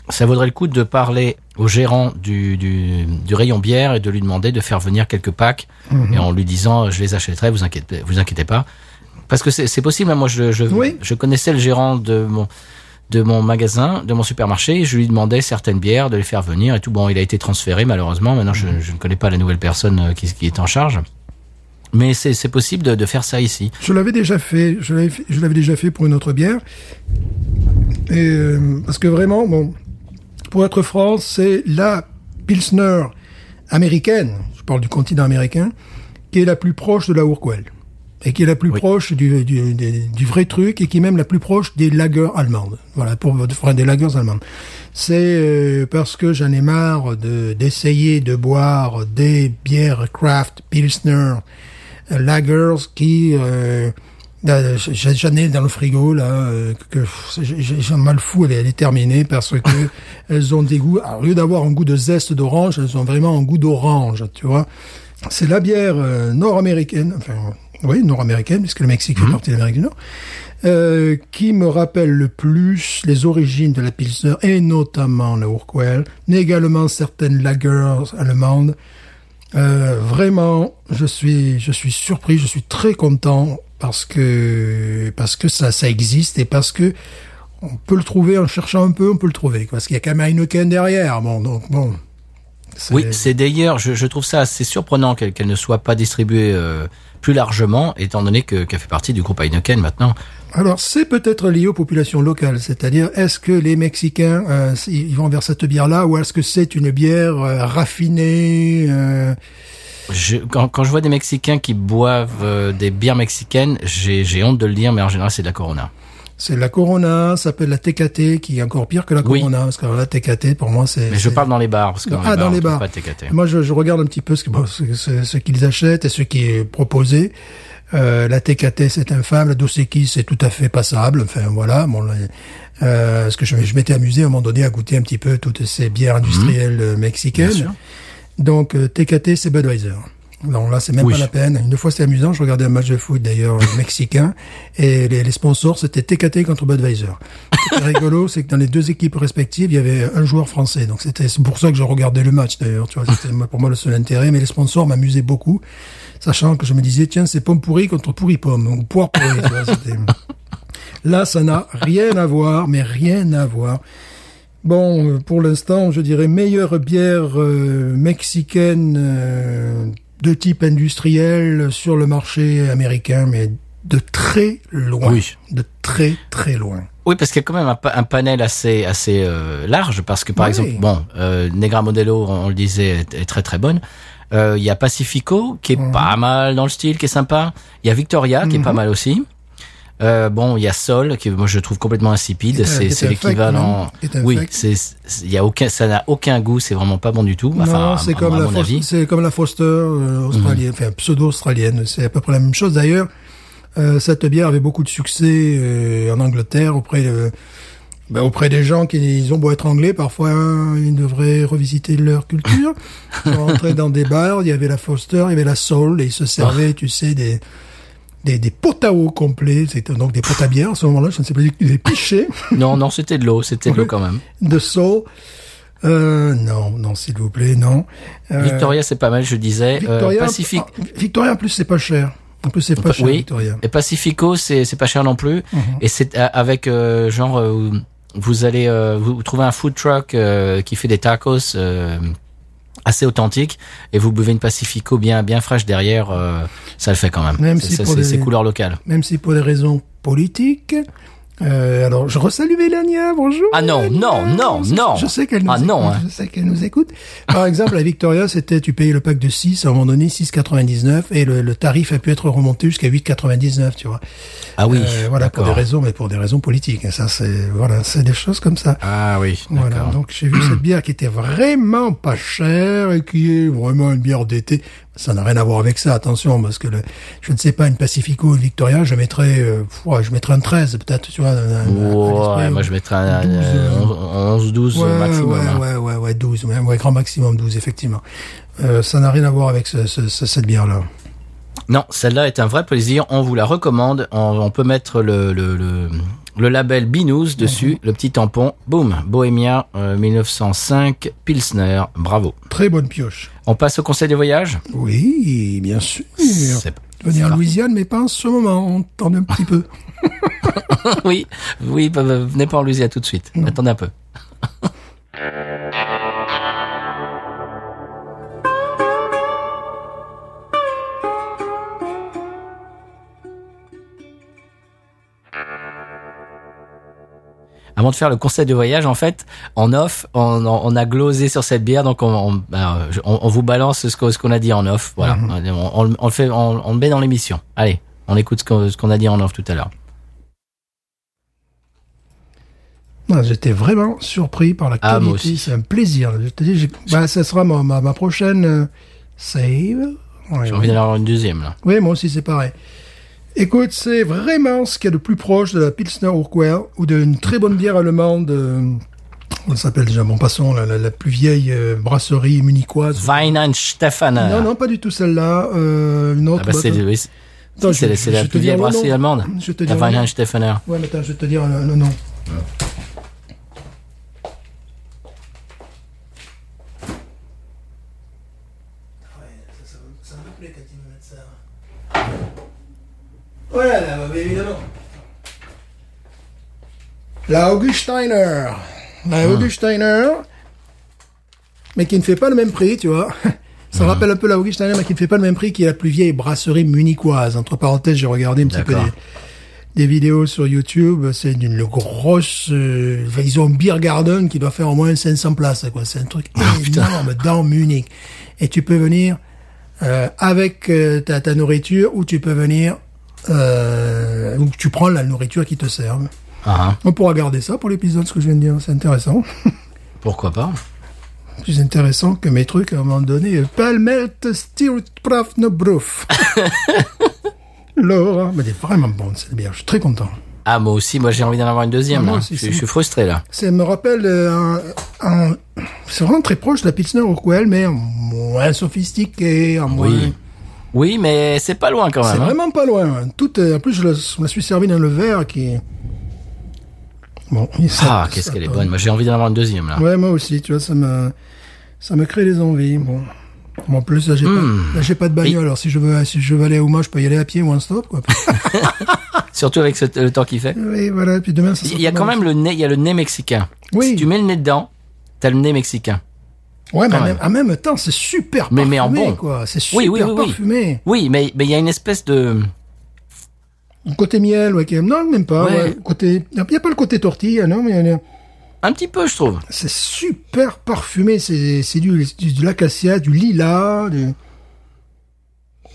Ça vaudrait le coup de parler au gérant du, du, du rayon bière et de lui demander de faire venir quelques packs et en lui disant je les achèterai, vous inquiétez, vous inquiétez pas. Parce que c'est possible, hein, moi je, je, Oui. je connaissais le gérant de mon, de mon magasin, de mon supermarché, et je lui demandais certaines bières de les faire venir et tout. Bon, il a été transféré malheureusement, maintenant je, je ne connais pas la nouvelle personne euh, qui, qui est en charge. Mais c'est possible de, de faire ça ici. Je l'avais déjà fait, je l'avais, fait- je l'avais déjà fait pour une autre bière. Et, euh, parce que vraiment, bon, pour être franc, c'est la Pilsner américaine, je parle du continent américain, qui est la plus proche de la Urquell. Et qui est la plus Oui. proche du, du, du- du vrai truc et qui est même la plus proche des lagers allemandes. Voilà, pour enfin, des lagers allemandes. C'est euh, parce que j'en ai marre de d'essayer de boire des bières craft Pilsner lagers qui euh, j'en ai dans le frigo là euh, que j'ai- j'en mal fou elle est, elle est terminée parce que (laughs) elles ont des goûts alors, au lieu d'avoir un goût de zeste d'orange elles ont vraiment un goût d'orange tu vois c'est la bière euh, nord-américaine enfin oui nord-américaine puisque le Mexique fait partie de l'Amérique du Nord euh, qui me rappelle le plus les origines de la Pilsner et notamment la Urquell, mais également certaines lagers allemandes. Euh, vraiment, je suis, je suis surpris, je suis très content parce que parce que ça ça existe et parce que on peut le trouver en cherchant un peu, on peut le trouver parce qu'il y a quand même Heineken derrière. Bon, donc bon. Oui, c'est d'ailleurs, je, je, trouve ça assez surprenant qu'elle qu'elle ne soit pas distribuée euh, plus largement, étant donné que qu'elle fait partie du groupe Heineken maintenant. Alors, c'est peut-être lié aux populations locales, c'est-à-dire, est-ce que les Mexicains, euh, ils vont vers cette bière-là, ou est-ce que c'est une bière euh, raffinée. Je, quand, quand, je vois des Mexicains qui boivent euh, des bières mexicaines, j'ai honte de le dire, mais en général, c'est de la Corona. C'est la Corona, ça s'appelle la TKT, qui est encore pire que la Corona, oui. parce que la TKT, pour moi, c'est... Mais je parle dans les bars, parce que dans ah, les bars, dans les bars. pas de TKT. Moi, je, je, regarde un petit peu ce, bon, ce, ce, ce qu'ils achètent et ce qui est proposé. Euh, la TKT c'est infâme, la Dos Equis c'est tout à fait passable. Enfin voilà, bon, euh, ce que je, je m'étais amusé à un moment donné à goûter un petit peu toutes ces bières industrielles mmh. mexicaines. Donc euh, TKT c'est Budweiser. Donc là, c'est même oui. pas la peine. Une fois, c'était amusant. Je regardais un match de foot d'ailleurs (laughs) mexicain et les, les sponsors c'était TKT contre Budweiser. C'était rigolo, c'est que dans les deux équipes respectives, il y avait un joueur français. Donc c'était c'est pour ça que je regardais le match d'ailleurs. Tu vois, c'était pour moi le seul intérêt. Mais les sponsors m'amusaient beaucoup, sachant que je me disais tiens, c'est pomme pourrie contre pourri pomme, donc poire pourrie. tu vois, (laughs) Là, ça n'a rien à voir, mais rien à voir. Bon, pour l'instant, je dirais meilleure bière euh, mexicaine euh, de type industriel sur le marché américain, mais de très loin. Oui. De très très loin. Oui, parce qu'il y a quand même un, un panel assez assez euh, large, parce que par Oui. exemple, bon, euh, Negra Modelo, on le disait, est, est très très bonne. Euh, Il y a Pacifico, qui est Mhm. pas mal dans le style, qui est sympa. Il y a Victoria, qui est pas Mhm. mal aussi. Euh, bon, il y a Sol, qui moi je trouve complètement insipide. C'est l'équivalent. Oui, c'est il y a aucun, ça n'a aucun goût. C'est vraiment pas bon du tout. Enfin, c'est comme la c'est comme Foster euh, australienne, enfin pseudo-australienne. C'est à peu près la même chose. D'ailleurs, euh, cette bière avait beaucoup de succès euh, en Angleterre auprès de, ben, auprès des gens qui ils ont beau être anglais, parfois hein, ils devraient revisiter leur culture. Ils sont rentrés (laughs) dans des bars, il y avait la Foster, il y avait la Soul, et ils se servaient, tu sais, des des, des pots à eau complets, c'était donc des pots à bière à ce moment-là, je ne sais pas, des pichets (laughs) Non, non, c'était de l'eau. C'était de l'eau quand même. de Soul. Euh, non, non, s'il vous plaît, non. Euh, Victoria, c'est pas mal, je disais. Euh, Victoria, Pacific. ah, Victoria, en plus, c'est pas cher. En plus, c'est pas cher, oui. Victoria. Et Pacifico, c'est pas cher non plus. Mhm. Et c'est euh, avec genre vous allez vous trouvez un food truck qui fait des tacos assez authentiques et vous buvez une Pacifico bien bien fraîche derrière, euh, ça le fait quand même. Même C'est- si ça, pour c'est des- c'est couleur locale. Même si pour des raisons politiques. Euh, alors, je resalue Mélania, bonjour. Ah non, Mélania. non, non, non. Je sais qu'elle nous Ah écoute. non, hein. Je sais qu'elle nous écoute. Par exemple, la Victoria, (laughs) c'était, tu payais le pack de 6, à un moment donné, 6,99, et le, le tarif a pu être remonté jusqu'à 8,99, tu vois. Ah oui. Euh, voilà, pour des raisons, mais pour des raisons politiques. hein. Ça, c'est, voilà, c'est des choses comme ça. Ah oui. Voilà, donc j'ai vu cette (clears throat) bière qui était vraiment pas chère et qui est vraiment une bière d'été. Ça n'a rien à voir avec ça, attention, parce que le, je ne sais pas, une Pacifico une Victoria, je mettrais, euh, ouais, je mettrais un 13 peut-être, tu vois. un- un- un- Ouais, un- moi je mettrais un, 12, euh, euh, 11, 12 ouais, maximum. ouais, hein. ouais, ouais, ouais, 12, ouais, ouais, grand maximum 12, effectivement. Euh, ça n'a rien à voir avec ce, ce- ce- cette bière-là. Non, celle-là est un vrai plaisir. On vous la recommande. On, on peut mettre le, le, le, le label Binous dessus, le petit tampon. Boum, Bohemia euh, 1905 Pilsner. Bravo. Très bonne pioche. On passe au conseil des voyages? Oui, bien sûr. Venir en. Louisiane, mais pas en ce moment, on tente un petit peu. (laughs) oui, oui, venez pas en Louisiane tout de suite. Attendez un peu. Avant de faire le conseil de voyage, en fait, en off, on, a glosé sur cette bière, donc on, on, je- on- on vous balance ce qu'on a dit en off. Voilà, on, on- on le fait, on, on le met dans l'émission. Allez, on écoute ce qu'on a dit en off tout à l'heure. Ah, J'étais vraiment surpris par la Ah, moi qualité. aussi. C'est un plaisir. Je te dis, bah, ça sera ma, ma, ma prochaine euh, save. Ouais, J'ai envie d'en avoir une deuxième là. Oui, moi aussi, c'est pareil. Écoute, c'est vraiment ce qu'il y a de plus proche de la Pilsner Urquell ou d'une très bonne bière allemande. euh, on s'appelle déjà, bon, passons, la, la, la plus vieille euh, brasserie munichoise. Weinstefaner. Non, non, pas du tout celle-là. Euh, une Ah autre. bah, c'est bah, oui, c'est- attends, je- la- je- je plus vieille le brasserie allemande. Je te dis La. Weinstefaner. Ouais, mais attends, je vais te dire le, le nom. Voilà, là, bah, évidemment. La Augustiner. La Augustiner. Mais qui ne fait pas le même prix, tu vois. Ça rappelle un peu la Augustiner, mais qui ne fait pas le même prix, qui est la plus vieille brasserie munichoise. Entre parenthèses, j'ai regardé un petit peu des, des vidéos sur YouTube. C'est d'une grosse... euh, ils ont un beer garden qui doit faire au moins 500 places, quoi. C'est un truc énorme dans Munich. Et tu peux venir euh, avec euh, ta, ta nourriture ou tu peux venir... Euh, ou tu prends la nourriture qui te servent. Ah, On pourra garder ça pour l'épisode, ce que je viens de dire. C'est intéressant. (laughs) pourquoi pas? Plus intéressant que mes trucs à un moment donné. Palmelt Stirtprafnebruf. (laughs) Laura. Mais c'est vraiment bon, cette bière. Je suis très content. Ah, moi aussi, moi j'ai envie d'en avoir une deuxième. Ah, moi là. aussi, je, suis frustré là. Ça me rappelle euh, un, un- C'est vraiment très proche de la Pilsner Urquell, mais en moins sophistiqué, en moins... Oui. Oui, mais c'est pas loin quand C'est même. hein. vraiment pas loin. hein. Tout est- En plus, je la, je la suis servi dans le verre qui est... Bon, Ah, qu'est-ce qu'elle est bonne. Moi j'ai envie d'en avoir une deuxième là. Ouais, moi aussi, tu vois, ça me, ça me crée des envies. Bon. En plus, là, j'ai Hmm. pas, j'ai pas de bagnole. Alors, si je veux, si je veux aller à Ouma, je peux y aller à pied ou en stop, quoi. (laughs) Surtout avec ce- le temps qu'il fait. oui, voilà. Puis demain, ça Il y a quand même le nez, il y a le nez mexicain. Oui. Si tu mets le nez dedans, t'as le nez mexicain. Ouais, mais en même, en même temps, c'est super Mais- parfumé, mais en bon. quoi. C'est super Oui, oui, oui, oui. parfumé. Oui, mais il y a une espèce de Côté miel, ouais, non, même pas. Ouais. ouais. Côté, il n'y a pas le côté tortille, non, mais il y a- un petit peu, je trouve. c'est super parfumé. C'est, c'est du, du, de l'acacia, du lilas, du...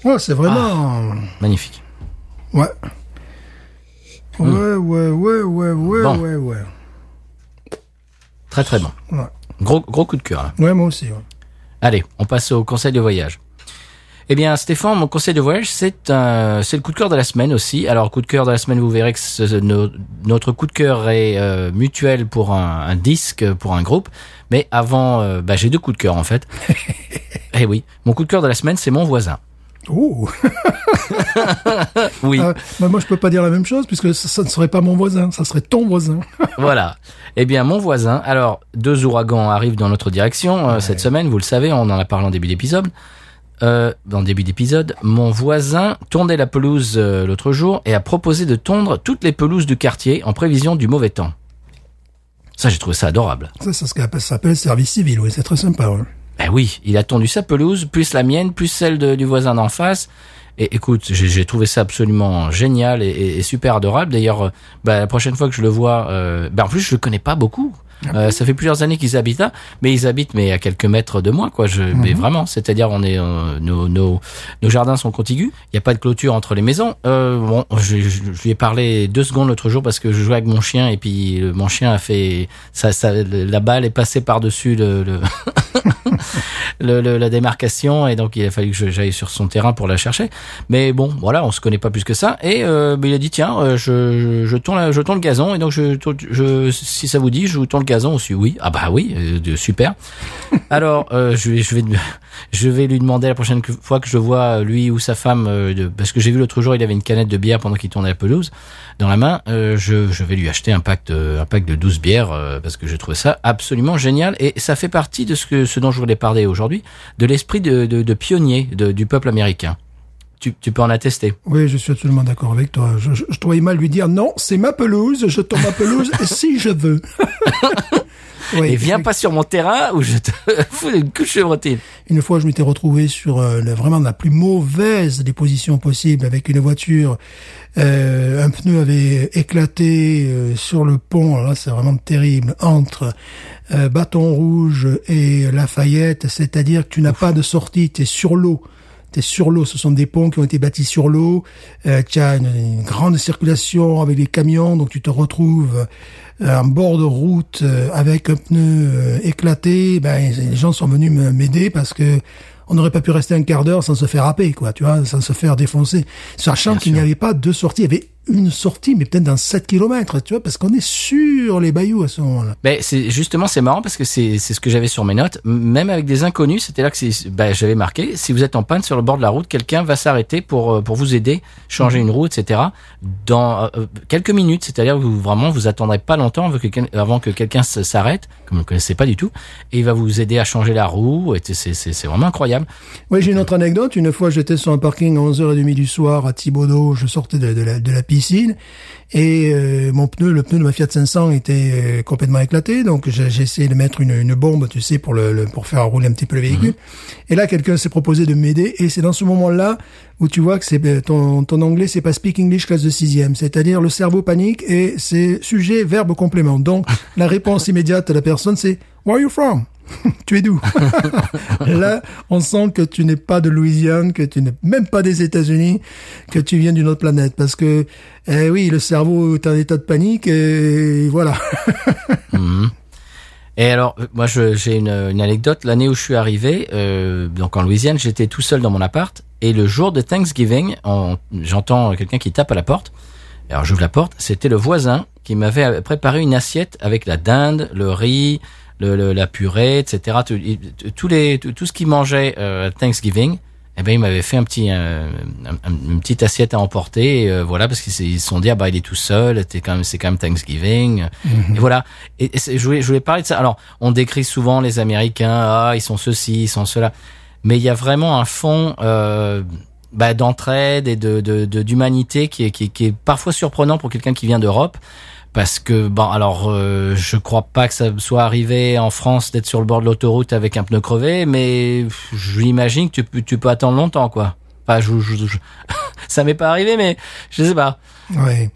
Ouais, c'est vraiment, Magnifique. ouais. Ouais, ouais, ouais, ouais, ouais, Hmm. Bon. ouais, ouais. Très très bon. Ouais. Gros gros coup de cœur là. Ouais, moi aussi. Ouais. Allez, on passe au conseil de voyage. Eh bien, Stéphane, mon conseil de voyage, c'est un, c'est le coup de cœur de la semaine aussi. Alors, coup de cœur de la semaine, vous verrez que ce- no- notre coup de cœur est euh, mutuel pour un, un disque, pour un groupe. Mais avant, euh, bah, j'ai deux coups de cœur en fait. (laughs) eh oui, mon coup de cœur de la semaine, c'est mon voisin. Oh. (laughs) Oui, bah, moi, je peux pas dire la même chose puisque ça, ça ne serait pas mon voisin, ça serait ton voisin. (laughs) voilà. Eh bien, mon voisin. Alors, deux ouragans arrivent dans notre direction euh, cette semaine. Vous le savez, on en a parlé en début d'épisode. Euh, dans le début d'épisode, mon voisin tondait la pelouse euh, l'autre jour et a proposé de tondre toutes les pelouses du quartier en prévision du mauvais temps. Ça, j'ai trouvé ça adorable. Ça, ça, ça s'appelle service civil, oui, c'est très sympa. Ouais. Ben oui, il a tondu sa pelouse, plus la mienne, plus celle du voisin d'en face. Et écoute, j'ai trouvé ça absolument génial et super adorable. D'ailleurs, euh, ben, la prochaine fois que je le vois, euh, ben, en plus je le connais pas beaucoup. Euh, ça fait plusieurs années qu'ils habitent là, mais ils habitent mais à quelques mètres de moi, quoi. Je, Mais vraiment, c'est-à-dire on est euh, nos, nos nos jardins sont contigus. Il n'y a pas de clôture entre les maisons. Euh, bon, je, je- je lui ai parlé deux secondes l'autre jour parce que je jouais avec mon chien et puis le- mon chien a fait ça, ça la balle est passée par dessus le, le (laughs) le, le- la démarcation et donc il a fallu que j'aille sur son terrain pour la chercher. Mais bon, voilà, on se connaît pas plus que ça. Et euh, il a dit tiens, euh, je je tourne je tourne le gazon et donc je, je si ça vous dit, je vous tourne le gazon aussi. Oui, ah bah oui, euh, super. (laughs) Alors euh, je vais je vais je vais lui demander la prochaine fois que je vois lui ou sa femme euh, de- parce que j'ai vu l'autre jour il avait une canette de bière pendant qu'il tournait la pelouse dans la main. euh, je je vais lui acheter un pack de un pack de 12 bières euh, parce que j'ai trouvé ça absolument génial et ça fait partie de ce que ce dont je voulais parler aujourd'hui, de l'esprit de, pionnier du peuple américain. Tu, tu peux en attester. Oui, je suis absolument d'accord avec toi. Je, je, je trouvais mal lui dire non, c'est ma pelouse, je tombe ma pelouse si je veux. (laughs) Oui, Et viens pas sur mon terrain où je te (laughs) fous une couche de bretelle. Une fois, je m'étais retrouvé sur euh, le- vraiment la plus mauvaise des positions possibles avec une voiture. Euh, un pneu avait éclaté euh, sur le pont. Alors là, c'est vraiment terrible entre euh, Bâton Rouge et Lafayette. C'est-à-dire que tu n'as pas de sortie, tu es sur l'eau. T'es sur l'eau, ce sont des ponts qui ont été bâtis sur l'eau. Euh, tu as une, une grande circulation avec les camions, donc tu te retrouves euh, en bord de route euh, avec un pneu euh, éclaté. Ben, les gens sont venus m'aider parce que on n'aurait pas pu rester un quart d'heure sans se faire happer, quoi, tu vois, sans se faire défoncer. Sachant qu'il n'y avait pas de sortie, il y avait une sortie, mais peut-être dans 7 km, tu vois, parce qu'on est sur les bayous à ce moment-là. Ben, c'est justement c'est marrant parce que c'est c'est ce que j'avais sur mes notes. Même avec des inconnus, c'était là que c'est- ben, j'avais marqué. Si vous êtes en panne sur le bord de la route, quelqu'un va s'arrêter pour euh, pour vous aider, changer une roue, etc. Dans euh, quelques minutes, c'est-à-dire que vous vraiment vous attendrez pas longtemps avant que quelqu'un avant que quelqu'un s'arrête, comme vous ne connaissez pas du tout, et il va vous aider à changer la roue. Et c'est c'est c'est vraiment incroyable. Oui, j'ai une autre anecdote. Une fois, j'étais sur un parking à 11h30 du soir à Thibaudot. Je sortais de, de la, de la piscine et euh, mon pneu, le pneu de ma Fiat 500 était euh, complètement éclaté. Donc, j'ai essayé de mettre une, une bombe, tu sais, pour le, le- pour faire rouler un petit peu le véhicule. Et là, quelqu'un s'est proposé de m'aider. Et c'est dans ce moment-là où tu vois que c'est euh, ton, ton anglais, c'est pas speak English classe de sixième. C'est-à-dire le cerveau panique et c'est sujet, verbe, complément. Donc, (laughs) la réponse immédiate de la personne, c'est Where are you from? (laughs) tu es d'où? (laughs) Là, on sent que tu n'es pas de Louisiane, que tu n'es même pas des États-Unis, que tu viens d'une autre planète. Parce que, eh oui, le cerveau est en état de panique et voilà. (laughs) Et alors, euh, moi, j'ai une, anecdote. L'année où je suis arrivé, euh, donc en Louisiane, j'étais tout seul dans mon appart. Et le jour de Thanksgiving, j'entends quelqu'un qui tape à la porte. Alors, j'ouvre la porte. C'était le voisin qui m'avait préparé une assiette avec la dinde, le riz, le, le- la purée, etc. Tout, les, tout, tout ce qu'il mangeait euh, Thanksgiving. Eh ben, il m'avait fait un petit, euh, un- un- une petite assiette à emporter, et, euh, voilà, parce qu'ils ils se sont dit, ah bah, il est tout seul, c'est quand même, c'est quand même Thanksgiving. Et voilà. Et, je voulais, je voulais parler de ça. Alors, on décrit souvent les Américains, ah, ils sont ceci, ils sont cela. Mais il y a vraiment un fond, euh, bah, d'entraide et de, de, de- d'humanité qui est, qui, est- qui est parfois surprenant pour quelqu'un qui vient d'Europe. Parce que, bon, alors, euh, je crois pas que ça soit arrivé en France d'être sur le bord de l'autoroute avec un pneu crevé, mais pff, j'imagine que tu peux, tu peux attendre longtemps, quoi. Enfin, je, je- je- (laughs) ça m'est pas arrivé, mais je sais pas. Ouais.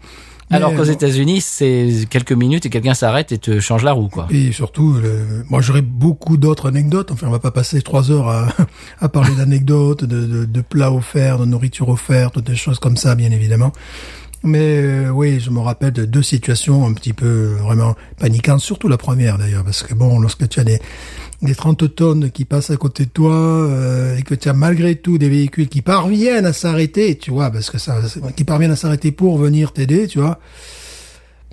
Alors qu'aux bon, États-Unis, c'est quelques minutes et quelqu'un s'arrête et te change la roue, quoi. Et surtout, le- moi j'aurais beaucoup d'autres anecdotes. Enfin, on va pas passer trois heures à, (laughs) à parler d'anecdotes, de, de, de plats offerts, de nourriture offerte, de choses comme ça, bien évidemment. Mais euh, oui, je me rappelle de deux situations un petit peu vraiment paniquantes, surtout la première d'ailleurs, parce que bon, lorsque tu as des, des 30 tonnes qui passent à côté de toi euh, et que tu as malgré tout des véhicules qui parviennent à s'arrêter, tu vois, parce que ça, qui parviennent à s'arrêter pour venir t'aider, tu vois.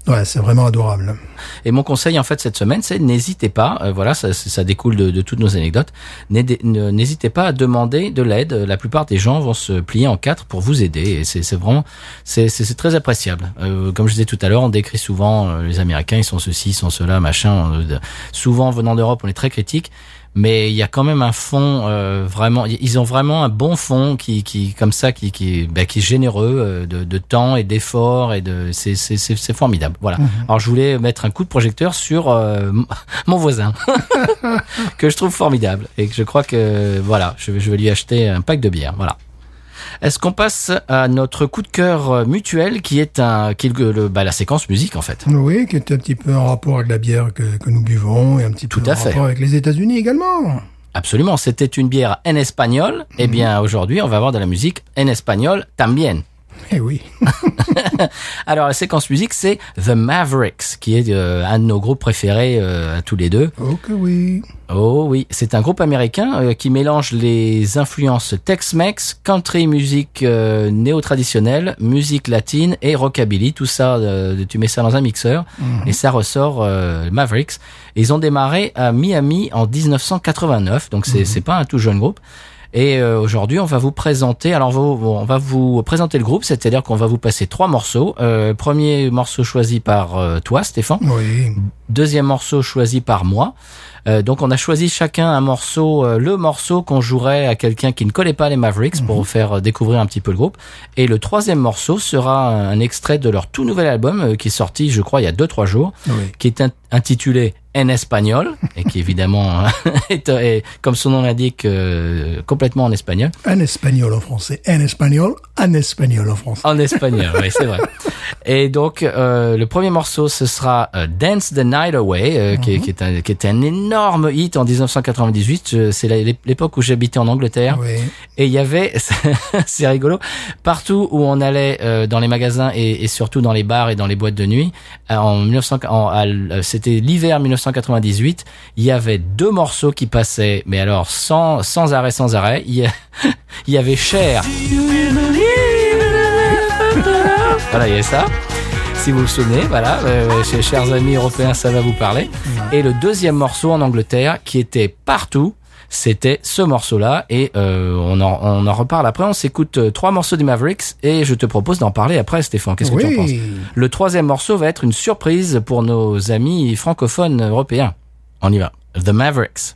Ouais, c'est vraiment adorable. Et mon conseil en fait cette semaine, c'est n'hésitez pas, euh, voilà, ça, ça découle de, de toutes nos anecdotes, n'hésitez pas à demander de l'aide. La plupart des gens vont se plier en quatre pour vous aider, et c'est vraiment, c'est très appréciable. Euh, comme je disais tout à l'heure, on décrit souvent euh, les Américains, ils sont ceci, ils sont cela, machin. euh, souvent venant d'Europe, on est très critique. Mais il y a quand même un fond euh, vraiment. Ils ont vraiment un bon fond qui, qui comme ça, qui, qui, bah, qui est généreux euh, de, de temps et d'efforts et de. C'est, c'est, c'est, c'est formidable. Voilà. Alors je voulais mettre un coup de projecteur sur euh, (laughs) mon voisin (laughs) que je trouve formidable et que je crois que voilà, je vais, je vais lui acheter un pack de bière. Voilà. Est-ce qu'on passe à notre coup de cœur euh, mutuel qui est un qui est le, le- bah, la séquence musique en fait? Oui, qui est un petit peu en rapport avec la bière que, que nous buvons et un petit Tout peu à en fait. rapport avec les États-Unis également. Absolument, c'était une bière en espagnol. Eh bien, aujourd'hui, on va avoir de la musique en espagnol también. Eh oui. (laughs) Alors, la séquence musique, c'est The Mavericks, qui est euh, un de nos groupes préférés euh, à tous les deux. Oh que oui. Oh oui, c'est un groupe américain euh, qui mélange les influences Tex-Mex, country music euh, néo-traditionnelle, musique latine et rockabilly. Tout ça, euh, tu mets ça dans un mixeur et ça ressort euh, Mavericks. Ils ont démarré à Miami en 1989, donc c'est c'est pas un tout jeune groupe. Et euh, aujourd'hui, on va vous présenter. Alors, on va, vous présenter le groupe, c'est-à-dire qu'on va vous passer trois morceaux. Euh, premier morceau choisi par euh, toi, Stéphane Oui. deuxième morceau choisi par moi. Euh, donc on a choisi chacun un morceau, euh, le morceau qu'on jouerait à quelqu'un qui ne connaît pas les Mavericks pour vous faire euh, découvrir un petit peu le groupe. Et le troisième morceau sera un extrait de leur tout nouvel album euh, qui est sorti, je crois, il y a deux trois jours, Oui. qui est int- intitulé En espagnol et qui évidemment (laughs) est, est, comme son nom l'indique euh, complètement en espagnol. En espagnol en français. En espagnol, en espagnol en français. En espagnol, oui, c'est vrai. Et donc, euh, le premier morceau, ce sera euh, Dance the Night Away, euh, qui, est, qui, est un, qui était un énorme hit en 1998. Je- C'est l'époque où j'habitais en Angleterre. Oui. Et il y avait, (laughs) c'est rigolo, partout où on allait euh, dans les magasins et, et surtout dans les bars et dans les boîtes de nuit, en 1900, en- à l- euh, c'était l'hiver 1998, il y avait deux morceaux qui passaient, mais alors sans, arrêt, sans arrêt. (laughs) Il y, avait Cher. Voilà, il y avait ça si vous le souvenez, voilà, euh, euh, chers amis européens, ça va vous parler. Et le deuxième morceau en Angleterre, qui était partout, c'était ce morceau-là. Et euh, on, en, on en reparle après. On s'écoute euh, trois morceaux des Mavericks et je te propose d'en parler après, Stéphane. Qu'est-ce que tu en penses? Le troisième morceau va être une surprise pour nos amis francophones européens. On y va. The Mavericks.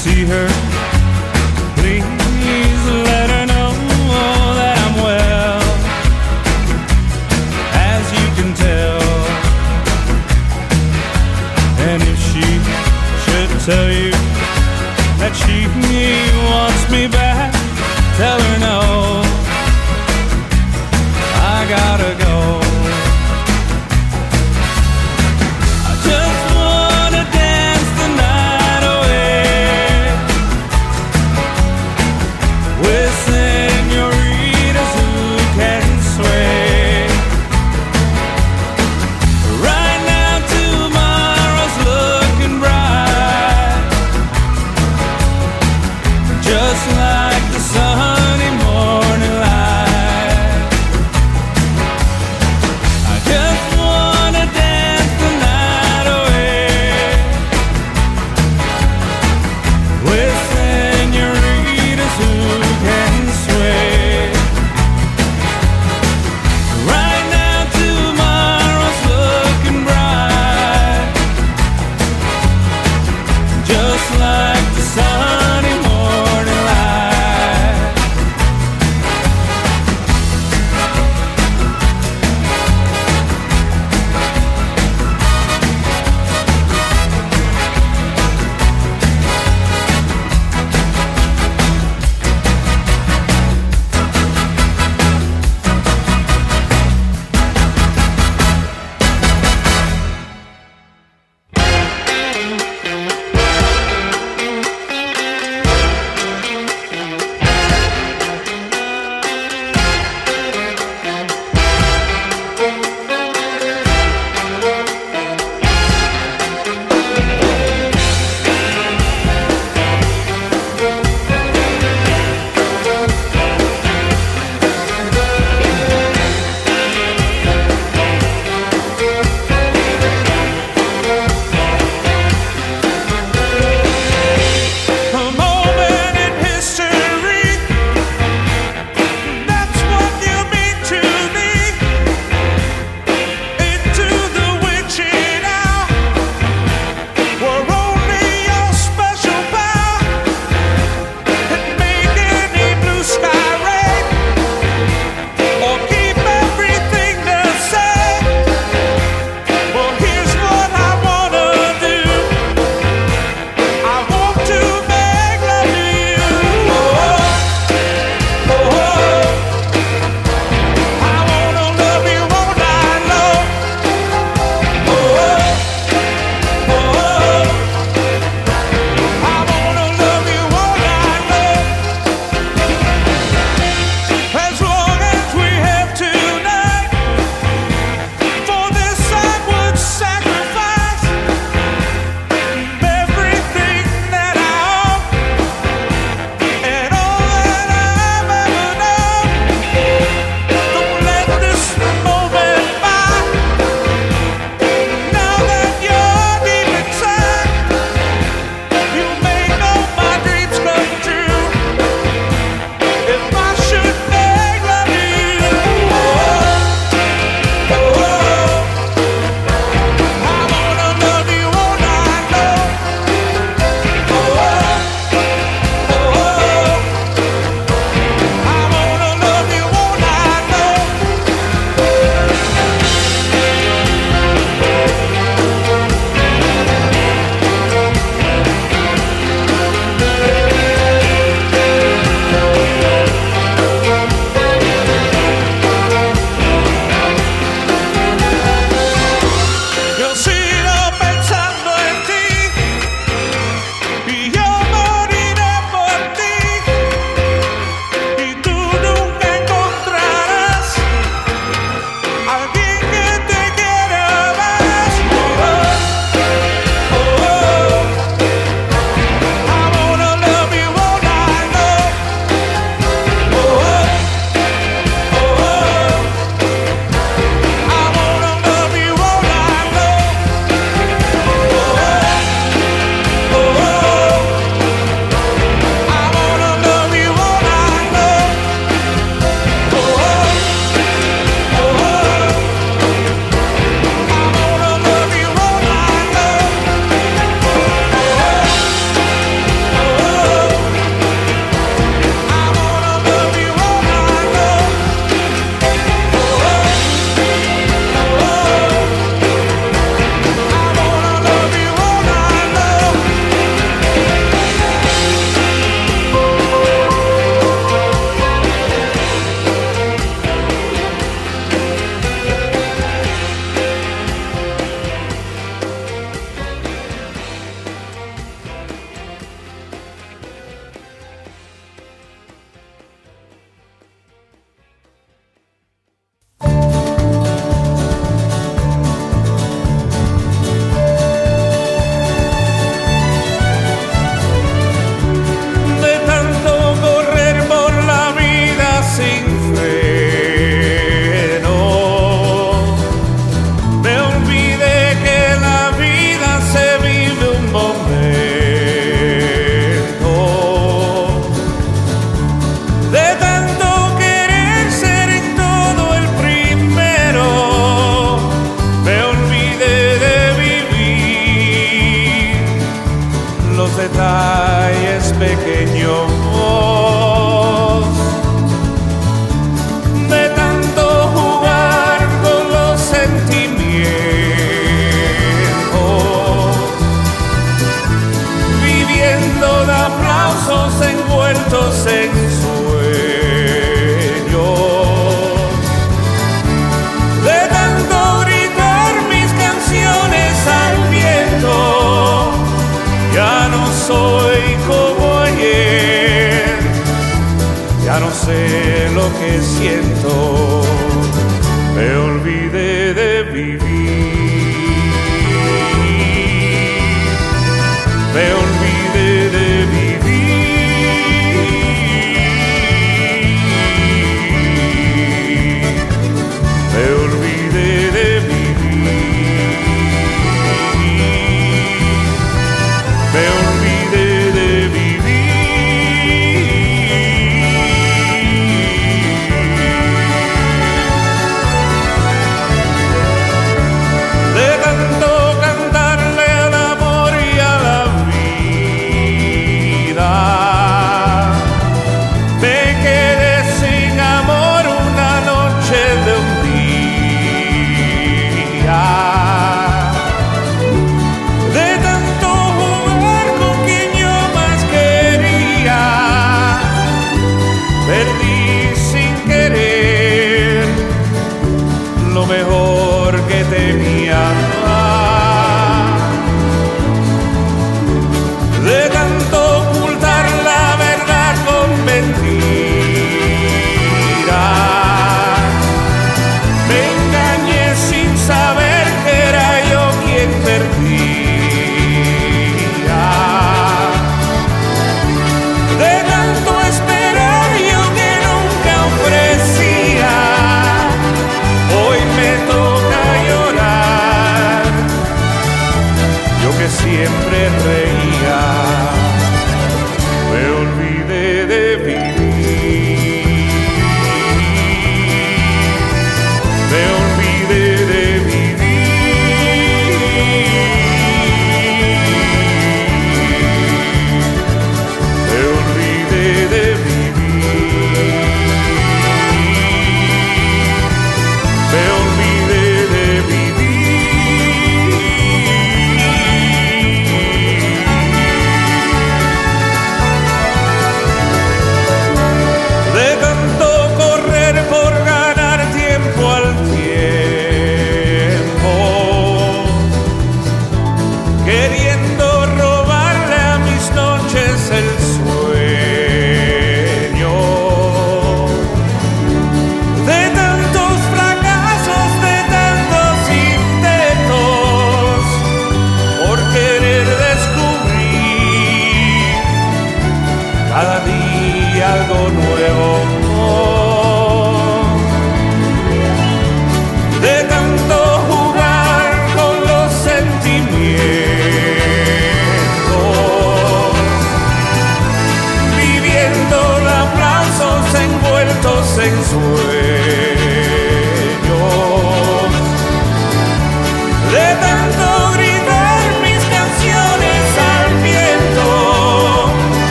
see her.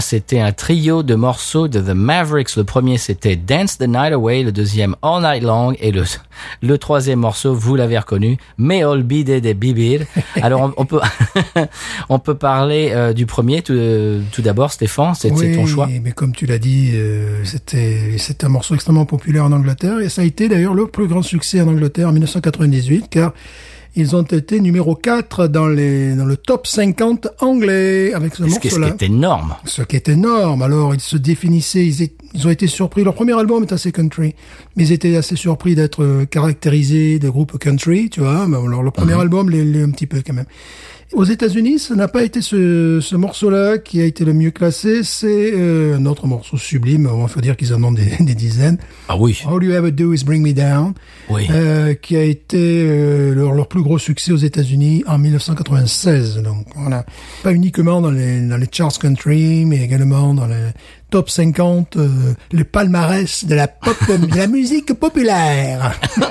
c'était un trio de morceaux de The Mavericks. Le premier, c'était Dance the Night Away. Le deuxième, All Night Long. Et le, le troisième morceau, vous l'avez reconnu, Me Olvide de Bibir. Alors, on, on peut, (laughs) on peut parler euh, du premier tout, euh, tout d'abord, Stéphane. C'est ton choix. mais comme tu l'as dit, euh, c'était, c'est un morceau extrêmement populaire en Angleterre. Et ça a été d'ailleurs le plus grand succès en Angleterre en 1998, car ils ont été numéro 4 dans les dans le top 50 anglais avec ce Ce qui, ce qui morceau-là. est énorme. Ce qui est énorme. Alors, ils se définissaient, ils, é- ils ont été surpris. Leur premier album est assez country, mais ils étaient assez surpris d'être euh, caractérisés de groupe country, tu vois. Mais alors, le premier album l'est l'est un petit peu quand même. Aux États-Unis, ce n'a pas été ce, ce morceau-là qui a été le mieux classé. C'est euh, un autre morceau sublime. Il faut dire qu'ils en ont des, (laughs) des dizaines. Ah oui, All You Ever Do Is Bring Me Down, oui. euh, qui a été euh, leur, leur plus gros succès aux États-Unis en 1996. Donc voilà, pas uniquement dans les dans les charts country, mais également dans les top 50, euh, les palmarès de la pop, (laughs) de la musique populaire. (laughs)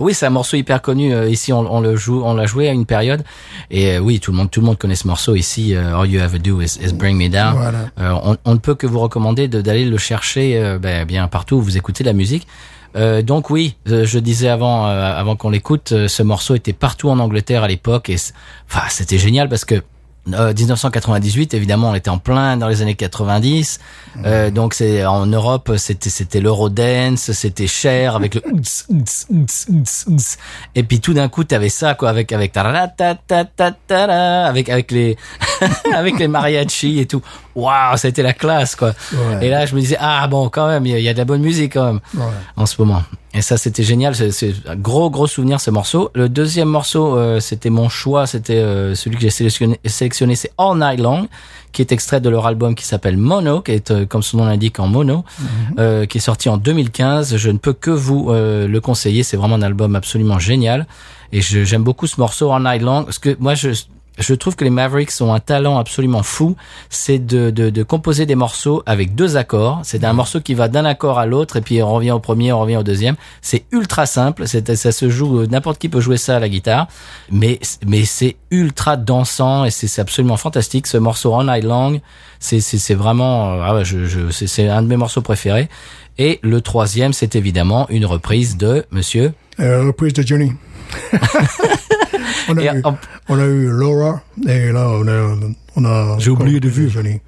Oui, c'est un morceau hyper connu. euh, ici, on, on le joue, on l'a joué à une période. Et euh, oui, tout le monde, tout le monde connaît ce morceau ici. euh, All you ever do is, is bring me down. Voilà. Euh, on, on ne peut que vous recommander de- d'aller le chercher euh, ben, bien partout où vous écoutez de la musique. Euh, donc oui, euh, je disais avant, euh, avant qu'on l'écoute, ce morceau était partout en Angleterre à l'époque et enfin c'était génial parce que euh, 1998, évidemment, on était en plein dans les années 90. Euh, donc c'est en Europe, c'était c'était l'Eurodance, c'était cher avec le (laughs) et puis tout d'un coup, t'avais ça quoi avec avec avec avec les (laughs) avec les mariachis et tout. Waouh, c'était la classe quoi. Ouais. Et là, je me disais ah bon, quand même, il y, a- y a de la bonne musique quand même Ouais. en ce moment. Et ça, c'était génial. C'est- un gros, gros souvenir ce morceau. Le deuxième morceau, euh, c'était mon choix. C'était euh, celui que j'ai sélectionné. sélectionné c'est All Night Long, qui est extrait de leur album qui s'appelle Mono, qui est euh, comme son nom l'indique en mono, euh, qui est sorti en 2015. Je ne peux que vous le conseiller. C'est vraiment un album absolument génial. Et j'aime beaucoup ce morceau All Night Long parce que moi, je je trouve que les Mavericks ont un talent absolument fou, c'est de, de, de composer des morceaux avec deux accords. C'est un morceau qui va d'un accord à l'autre et puis on revient au premier, on revient au deuxième. C'est ultra simple, c'est, ça se joue, n'importe qui peut jouer ça à la guitare, mais, mais c'est ultra dansant et c'est, c'est absolument fantastique. Ce morceau All Night Long, c'est, c'est, c'est vraiment, euh, ah je, je, c'est, c'est un de mes morceaux préférés. Et le troisième, c'est évidemment une reprise de Monsieur. Euh, reprise de Johnny. (laughs) on, a eu, on a eu Laura, et là, on a... On a J'ai oublié de vue. Johnny.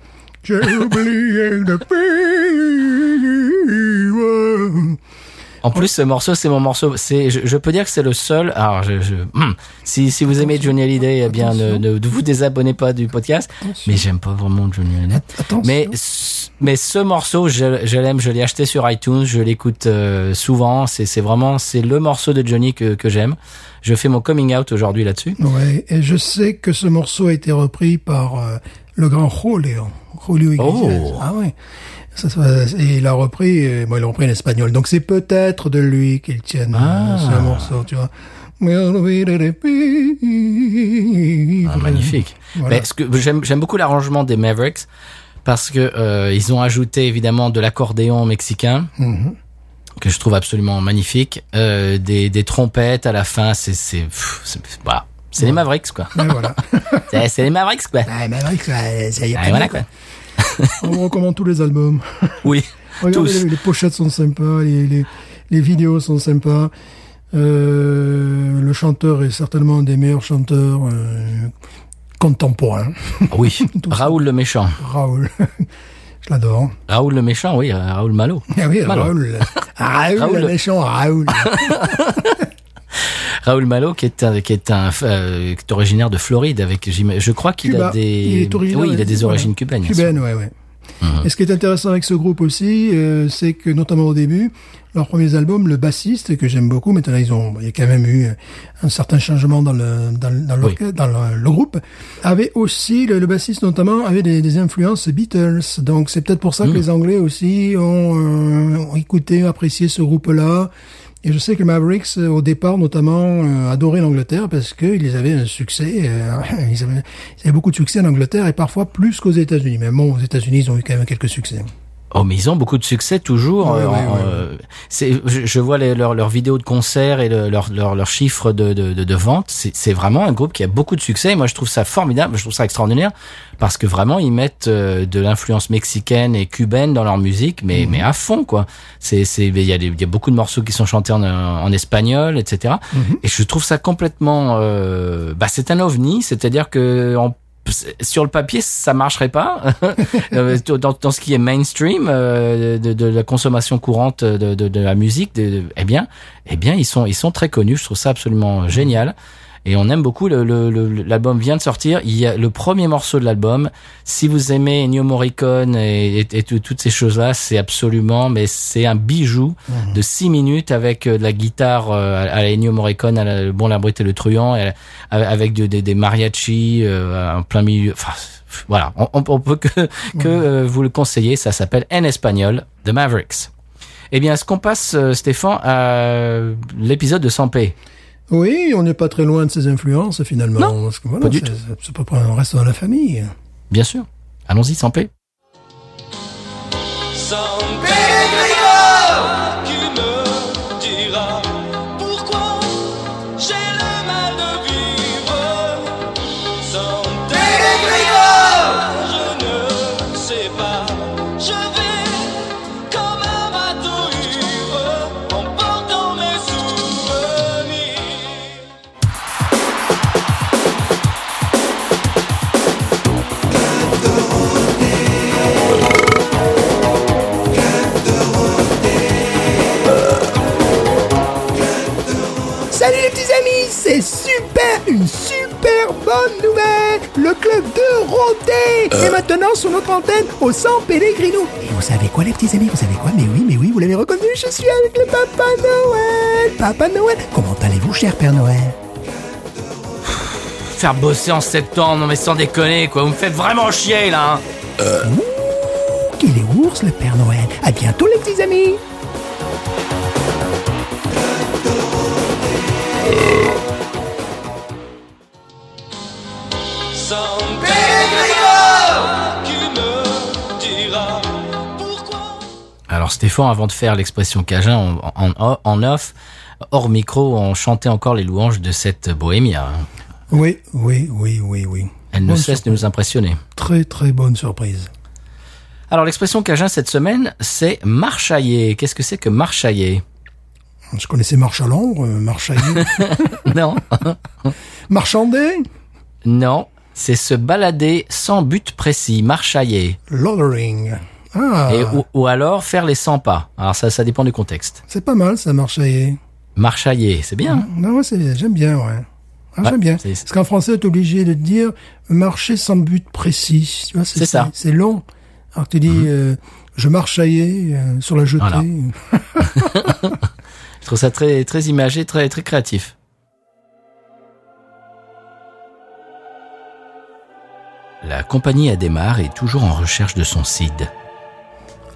J'ai oublié de. En plus, ce morceau, c'est mon morceau. C'est, je, je peux dire que c'est le seul. Alors, je, je, hum, si, si vous aimez Johnny Hallyday, eh bien, ne, ne, vous désabonnez pas du podcast. Mais j'aime pas vraiment Johnny Hallyday. Attention. Mais, mais ce morceau, je, je l'aime. Je l'ai acheté sur iTunes. Je l'écoute euh, souvent. C'est, c'est vraiment, c'est le morceau de Johnny que, que j'aime. Je fais mon coming out aujourd'hui là-dessus. Ouais, et je sais que ce morceau a été repris par euh, le grand Julio, Julio Iglesias. Oh. Ah ouais. Ça, ça- et il a repris, bon, il l'a repris en espagnol. Donc c'est peut-être de lui qu'il tienne euh, Ah. ce morceau, tu vois. Ah, magnifique. Voilà. Mais ce que j'aime, beaucoup l'arrangement des Mavericks parce que euh, ils ont ajouté évidemment de l'accordéon mexicain Mhm. que je trouve absolument magnifique, euh, des, des trompettes à la fin. C'est c'est voilà. C'est les Mavericks quoi. Voilà. C'est les Mavericks quoi. avec ça, ça y a pas voilà mieux, quoi. (laughs) On vous recommande tous les albums. (laughs) Oui. Regardez, Tous. les, les pochettes sont sympas, les, les, les vidéos sont sympas. Euh, le chanteur est certainement un des meilleurs chanteurs euh, contemporains. Ah Oui. (laughs) Ça. Raoul le méchant. Raoul. Je l'adore. Raoul le méchant, oui. Raoul Malo. Ah oui, Malo. Raoul. Raoul, Raoul. le méchant Raoul. (laughs) Raoul Malo qui est un, qui est un euh, qui est originaire de Floride avec je crois qu'il a des Il est originaire oui il a des voilà. origines cubaines. bien sûr. Cubaine, ouais, ouais. Mhm. Et ce qui est intéressant avec ce groupe aussi, euh, c'est que notamment au début, leurs premiers albums, le bassiste que j'aime beaucoup, maintenant ils ont, il y a quand même eu un certain changement dans le dans, le- dans, l'orchestre- dans le, le groupe, avait aussi le, le bassiste notamment avait des, des influences Beatles. Donc c'est peut-être pour ça que Mhm. les Anglais aussi ont, euh, ont écouté, apprécié ce groupe-là. Et je sais que Mavericks, euh, au départ, notamment, euh, adoraient l'Angleterre parce qu'ils avaient un succès, euh, (laughs) ils, avaient, ils avaient beaucoup de succès en Angleterre et parfois plus qu'aux États-Unis. Mais bon, aux États-Unis, ils ont eu quand même quelques succès. Oh, mais ils ont beaucoup de succès toujours. Ouais, euh, ouais, ouais. euh, c'est, je, je vois les, leurs vidéos de concerts et le- leurs chiffres de, de, de, de vente. C'est, c'est vraiment un groupe qui a beaucoup de succès. Et moi, je trouve ça formidable. Je trouve ça extraordinaire parce que vraiment, ils mettent euh, de l'influence mexicaine et cubaine dans leur musique, Mhm. mais mais à fond quoi. C'est c'est il y a des- il y a beaucoup de morceaux qui sont chantés en, en espagnol, etc. Mhm. Et je trouve ça complètement. Euh, bah, c'est un ovni. C'est-à-dire que sur le papier, ça marcherait pas. (laughs) Euh, dans, ce qui est mainstream euh, de, la consommation courante de, de, la musique, eh bien, eh bien, ils sont ils sont très connus. Je trouve ça absolument génial. Et on aime beaucoup le- le- le- l'album vient de sortir. Il y a le premier morceau de l'album. Si vous aimez Ennio Morricone et, et- et tout- toutes ces choses-là, c'est absolument, mais c'est un bijou de six minutes avec euh, de la guitare euh, à la Ennio Morricone, à la, le bon, la brute et le truand, et, avec de- de- des mariachis euh, en plein milieu. Enfin, voilà, on, on- peut que, que euh, vous le conseiller. Ça s'appelle En Espagnol, The Mavericks. Eh bien, est-ce qu'on passe, Stéphane, à l'épisode de Sampé? Oui, on n'est pas très loin de ses influences finalement. Non, parce que, voilà, pas du c'est- tout. c'est- près un reste dans la famille. Bien sûr. Allons-y, Sampé. San Pellegrino super, une super bonne nouvelle. Le club de Rodé. Est maintenant sur notre antenne au San Pellegrino. Et vous savez quoi les petits amis, vous savez quoi? Mais oui, mais oui, vous l'avez reconnu, je suis avec le Papa Noël. Papa Noël. Comment allez-vous, cher Père Noël? Faire bosser en septembre, non mais sans déconner, quoi. Vous me faites vraiment chier, là. hein. Qu'il est ours, le Père Noël. À bientôt les petits amis Alors, Stéphane, avant de faire l'expression cajun en, en, en off, hors micro, on chantait encore les louanges de cette bohémia. hein. Oui, oui, oui, oui, oui. Elle ne cesse de nous impressionner. Très très bonne surprise. Alors, l'expression cajun cette semaine, c'est marchailler. Qu'est-ce que c'est que marchailler Je connaissais marche à l'ombre, euh, marche à (laughs) (laughs) Non. marchander, non. C'est se balader sans but précis, marchailler. Ah, Et, ou, ou alors faire les 100 pas. Alors, ça, ça dépend du contexte. c'est pas mal ça, marchailler. Marchailler, c'est bien. Non, ouais, j'aime bien, ouais. Ah, Ouais, j'aime bien. Parce qu'en français, t'es obligé de dire marcher sans but précis. Tu vois, C'est ça. Mhm. C'est long. Alors tu dis, euh, je marchaillais euh, sur la jetée. Voilà. (laughs) Je trouve ça très, très imagé, très, très créatif. La compagnie Ademar est toujours en recherche de son CID.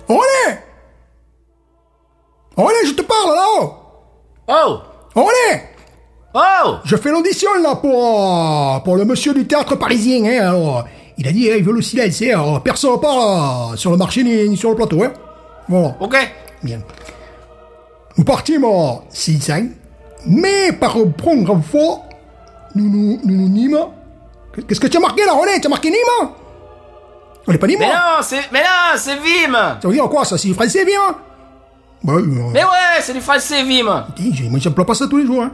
Olé Olé, je te parle là Oh Olé Oh Je fais l'audition là pour, euh, pour le monsieur du théâtre parisien. Hein, alors, il a dit, hein, il veut le silence. Hein, alors, personne ne parle euh, sur le marché ni, ni sur le plateau. Hein. Voilà. Ok Bien. Nous partîmes six ans, mais par une première fois, nous nous, nous, nous Nîmes. Qu'est-ce que tu as marqué là, René? Tu as marqué Nîmes? On n'est pas Nîmes Mais non, c'est, mais non, c'est Vim Ça veut dire quoi ça C'est français, bien Bah, euh, Mais ouais, c'est du français Vim moi, j'emploie pas ça tous les jours. Hein.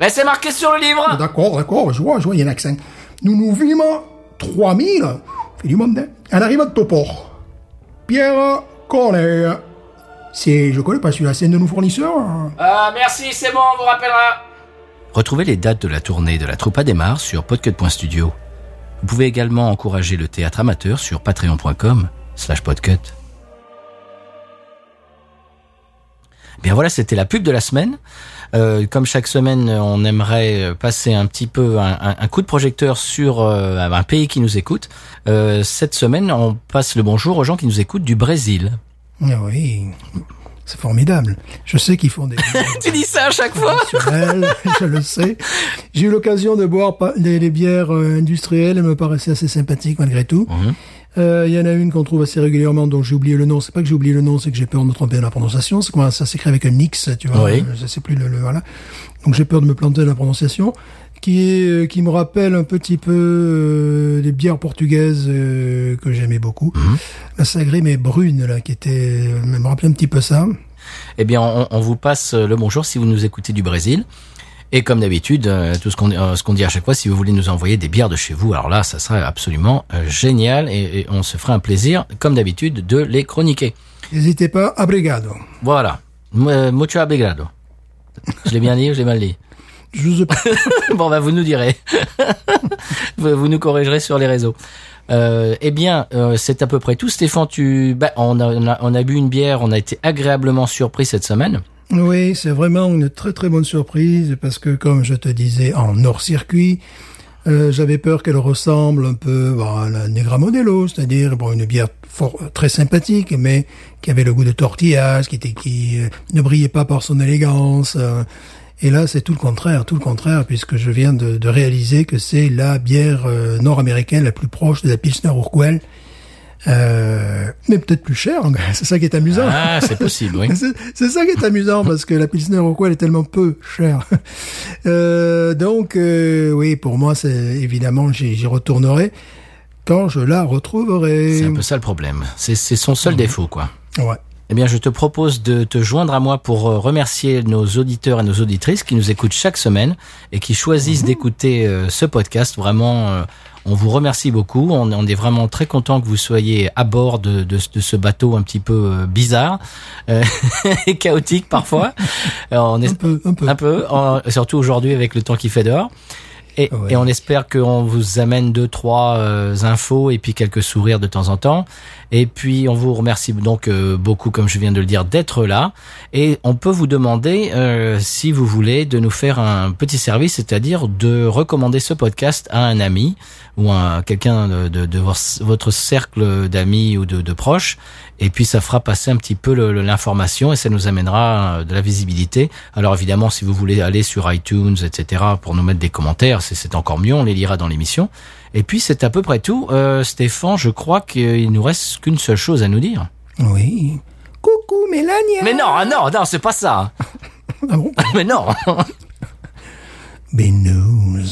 Mais c'est marqué sur le livre D'accord, d'accord, je vois, je vois, il y a un accent. Nous nous vîmes 3000, fait du monde, hein. On arrive à Topor. Pierre Cornet. C'est, je connais pas celui-là, c'est un de nos fournisseurs. hein. Ah, merci, c'est bon, on vous rappellera. Retrouvez les dates de la tournée de la troupe Ademar sur podcut.studio. Vous pouvez également encourager le théâtre amateur sur patreon.com slash podcut. Bien voilà, c'était la pub de la semaine. Euh, comme chaque semaine, on aimerait passer un petit peu un coup de projecteur sur euh, un pays qui nous écoute. Euh, cette semaine, on passe le bonjour aux gens qui nous écoutent du Brésil. Ah oui, c'est formidable. Je sais qu'ils font des... (laughs) Tu dis ça à chaque fois je le sais. J'ai eu l'occasion de boire des, des bières euh, industrielles, elles me paraissaient assez sympathiques malgré tout. Mhm. Euh, Il y en a une qu'on trouve assez régulièrement, dont j'ai oublié le nom. C'est pas que j'ai oublié le nom, c'est que j'ai peur de me tromper dans la prononciation. C'est comment ça s'écrit avec un X, tu vois. Oui. Je sais plus le, le- voilà. Donc j'ai peur de me planter dans la prononciation. Qui est, euh, qui me rappelle un petit peu euh, des bières portugaises euh, que j'aimais beaucoup. La Sagrée mais brune là, qui était, euh, me rappelait un petit peu ça. Eh bien, on, on vous passe le bonjour si vous nous écoutez du Brésil. Et comme d'habitude, tout ce qu'on ce qu'on dit à chaque fois, si vous voulez nous envoyer des bières de chez vous, alors là, ça serait absolument génial et, et on se ferait un plaisir, comme d'habitude, de les chroniquer. N'hésitez pas, abrigado. Voilà. Mu- Mucho obrigado. Je l'ai bien dit ou je l'ai mal dit? Je sais pas. (laughs) bon, bah, vous nous direz. (laughs) vous nous corrigerez sur les réseaux. Euh, eh bien, euh, c'est à peu près tout. Stéphane, tu, bah, on, a, on, a, on a bu une bière, on a été agréablement surpris cette semaine. Oui, c'est vraiment une très très bonne surprise parce que comme je te disais en hors circuit, euh, j'avais peur qu'elle ressemble un peu bon, à la Negra Modelo, c'est-à-dire bon une bière fort, très sympathique mais qui avait le goût de tortillas, qui était qui ne brillait pas par son élégance. Et là, c'est tout le contraire, tout le contraire, puisque je viens de, de réaliser que c'est la bière euh, nord-américaine la plus proche de la Pilsner Urquell. Euh, mais peut-être plus chère, (laughs) c'est ça qui est amusant. Ah, c'est possible, oui. (laughs) C'est- ça qui est amusant parce que la Pilsner Urquell est tellement peu chère. (laughs) Euh, donc euh, oui, pour moi, c'est évidemment j'y retournerai quand je la retrouverai. C'est un peu ça le problème. C'est c'est son seul défaut, quoi. Ouais. Eh bien, je te propose de te joindre à moi pour euh, remercier nos auditeurs et nos auditrices qui nous écoutent chaque semaine et qui choisissent d'écouter euh, ce podcast. Vraiment, euh, on vous remercie beaucoup. On, on est vraiment très content que vous soyez à bord de, de, de ce bateau un petit peu bizarre euh, (laughs) et chaotique parfois. (laughs) Alors, on est Un peu, un peu. un peu, en- surtout aujourd'hui avec le temps qui fait dehors. Et, Ouais. et on espère qu'on vous amène deux, trois euh, infos et puis quelques sourires de temps en temps. Et puis on vous remercie donc euh, beaucoup, comme je viens de le dire, d'être là. Et on peut vous demander, euh, si vous voulez, de nous faire un petit service, c'est-à-dire de recommander ce podcast à un ami ou à quelqu'un de, de, de votre cercle d'amis ou de, de proches. Et puis ça fera passer un petit peu l'information et ça nous amènera euh, de la visibilité. Alors évidemment, si vous voulez aller sur iTunes, etc., pour nous mettre des commentaires, c'est- encore mieux, on les lira dans l'émission. Et puis c'est à peu près tout. Euh, Stéphane, je crois qu'il nous reste qu'une seule chose à nous dire. Oui. Coucou Mélania. Mais non, ah non, non, c'est pas ça. (laughs) Ah bon? (laughs) Mais non. Big news.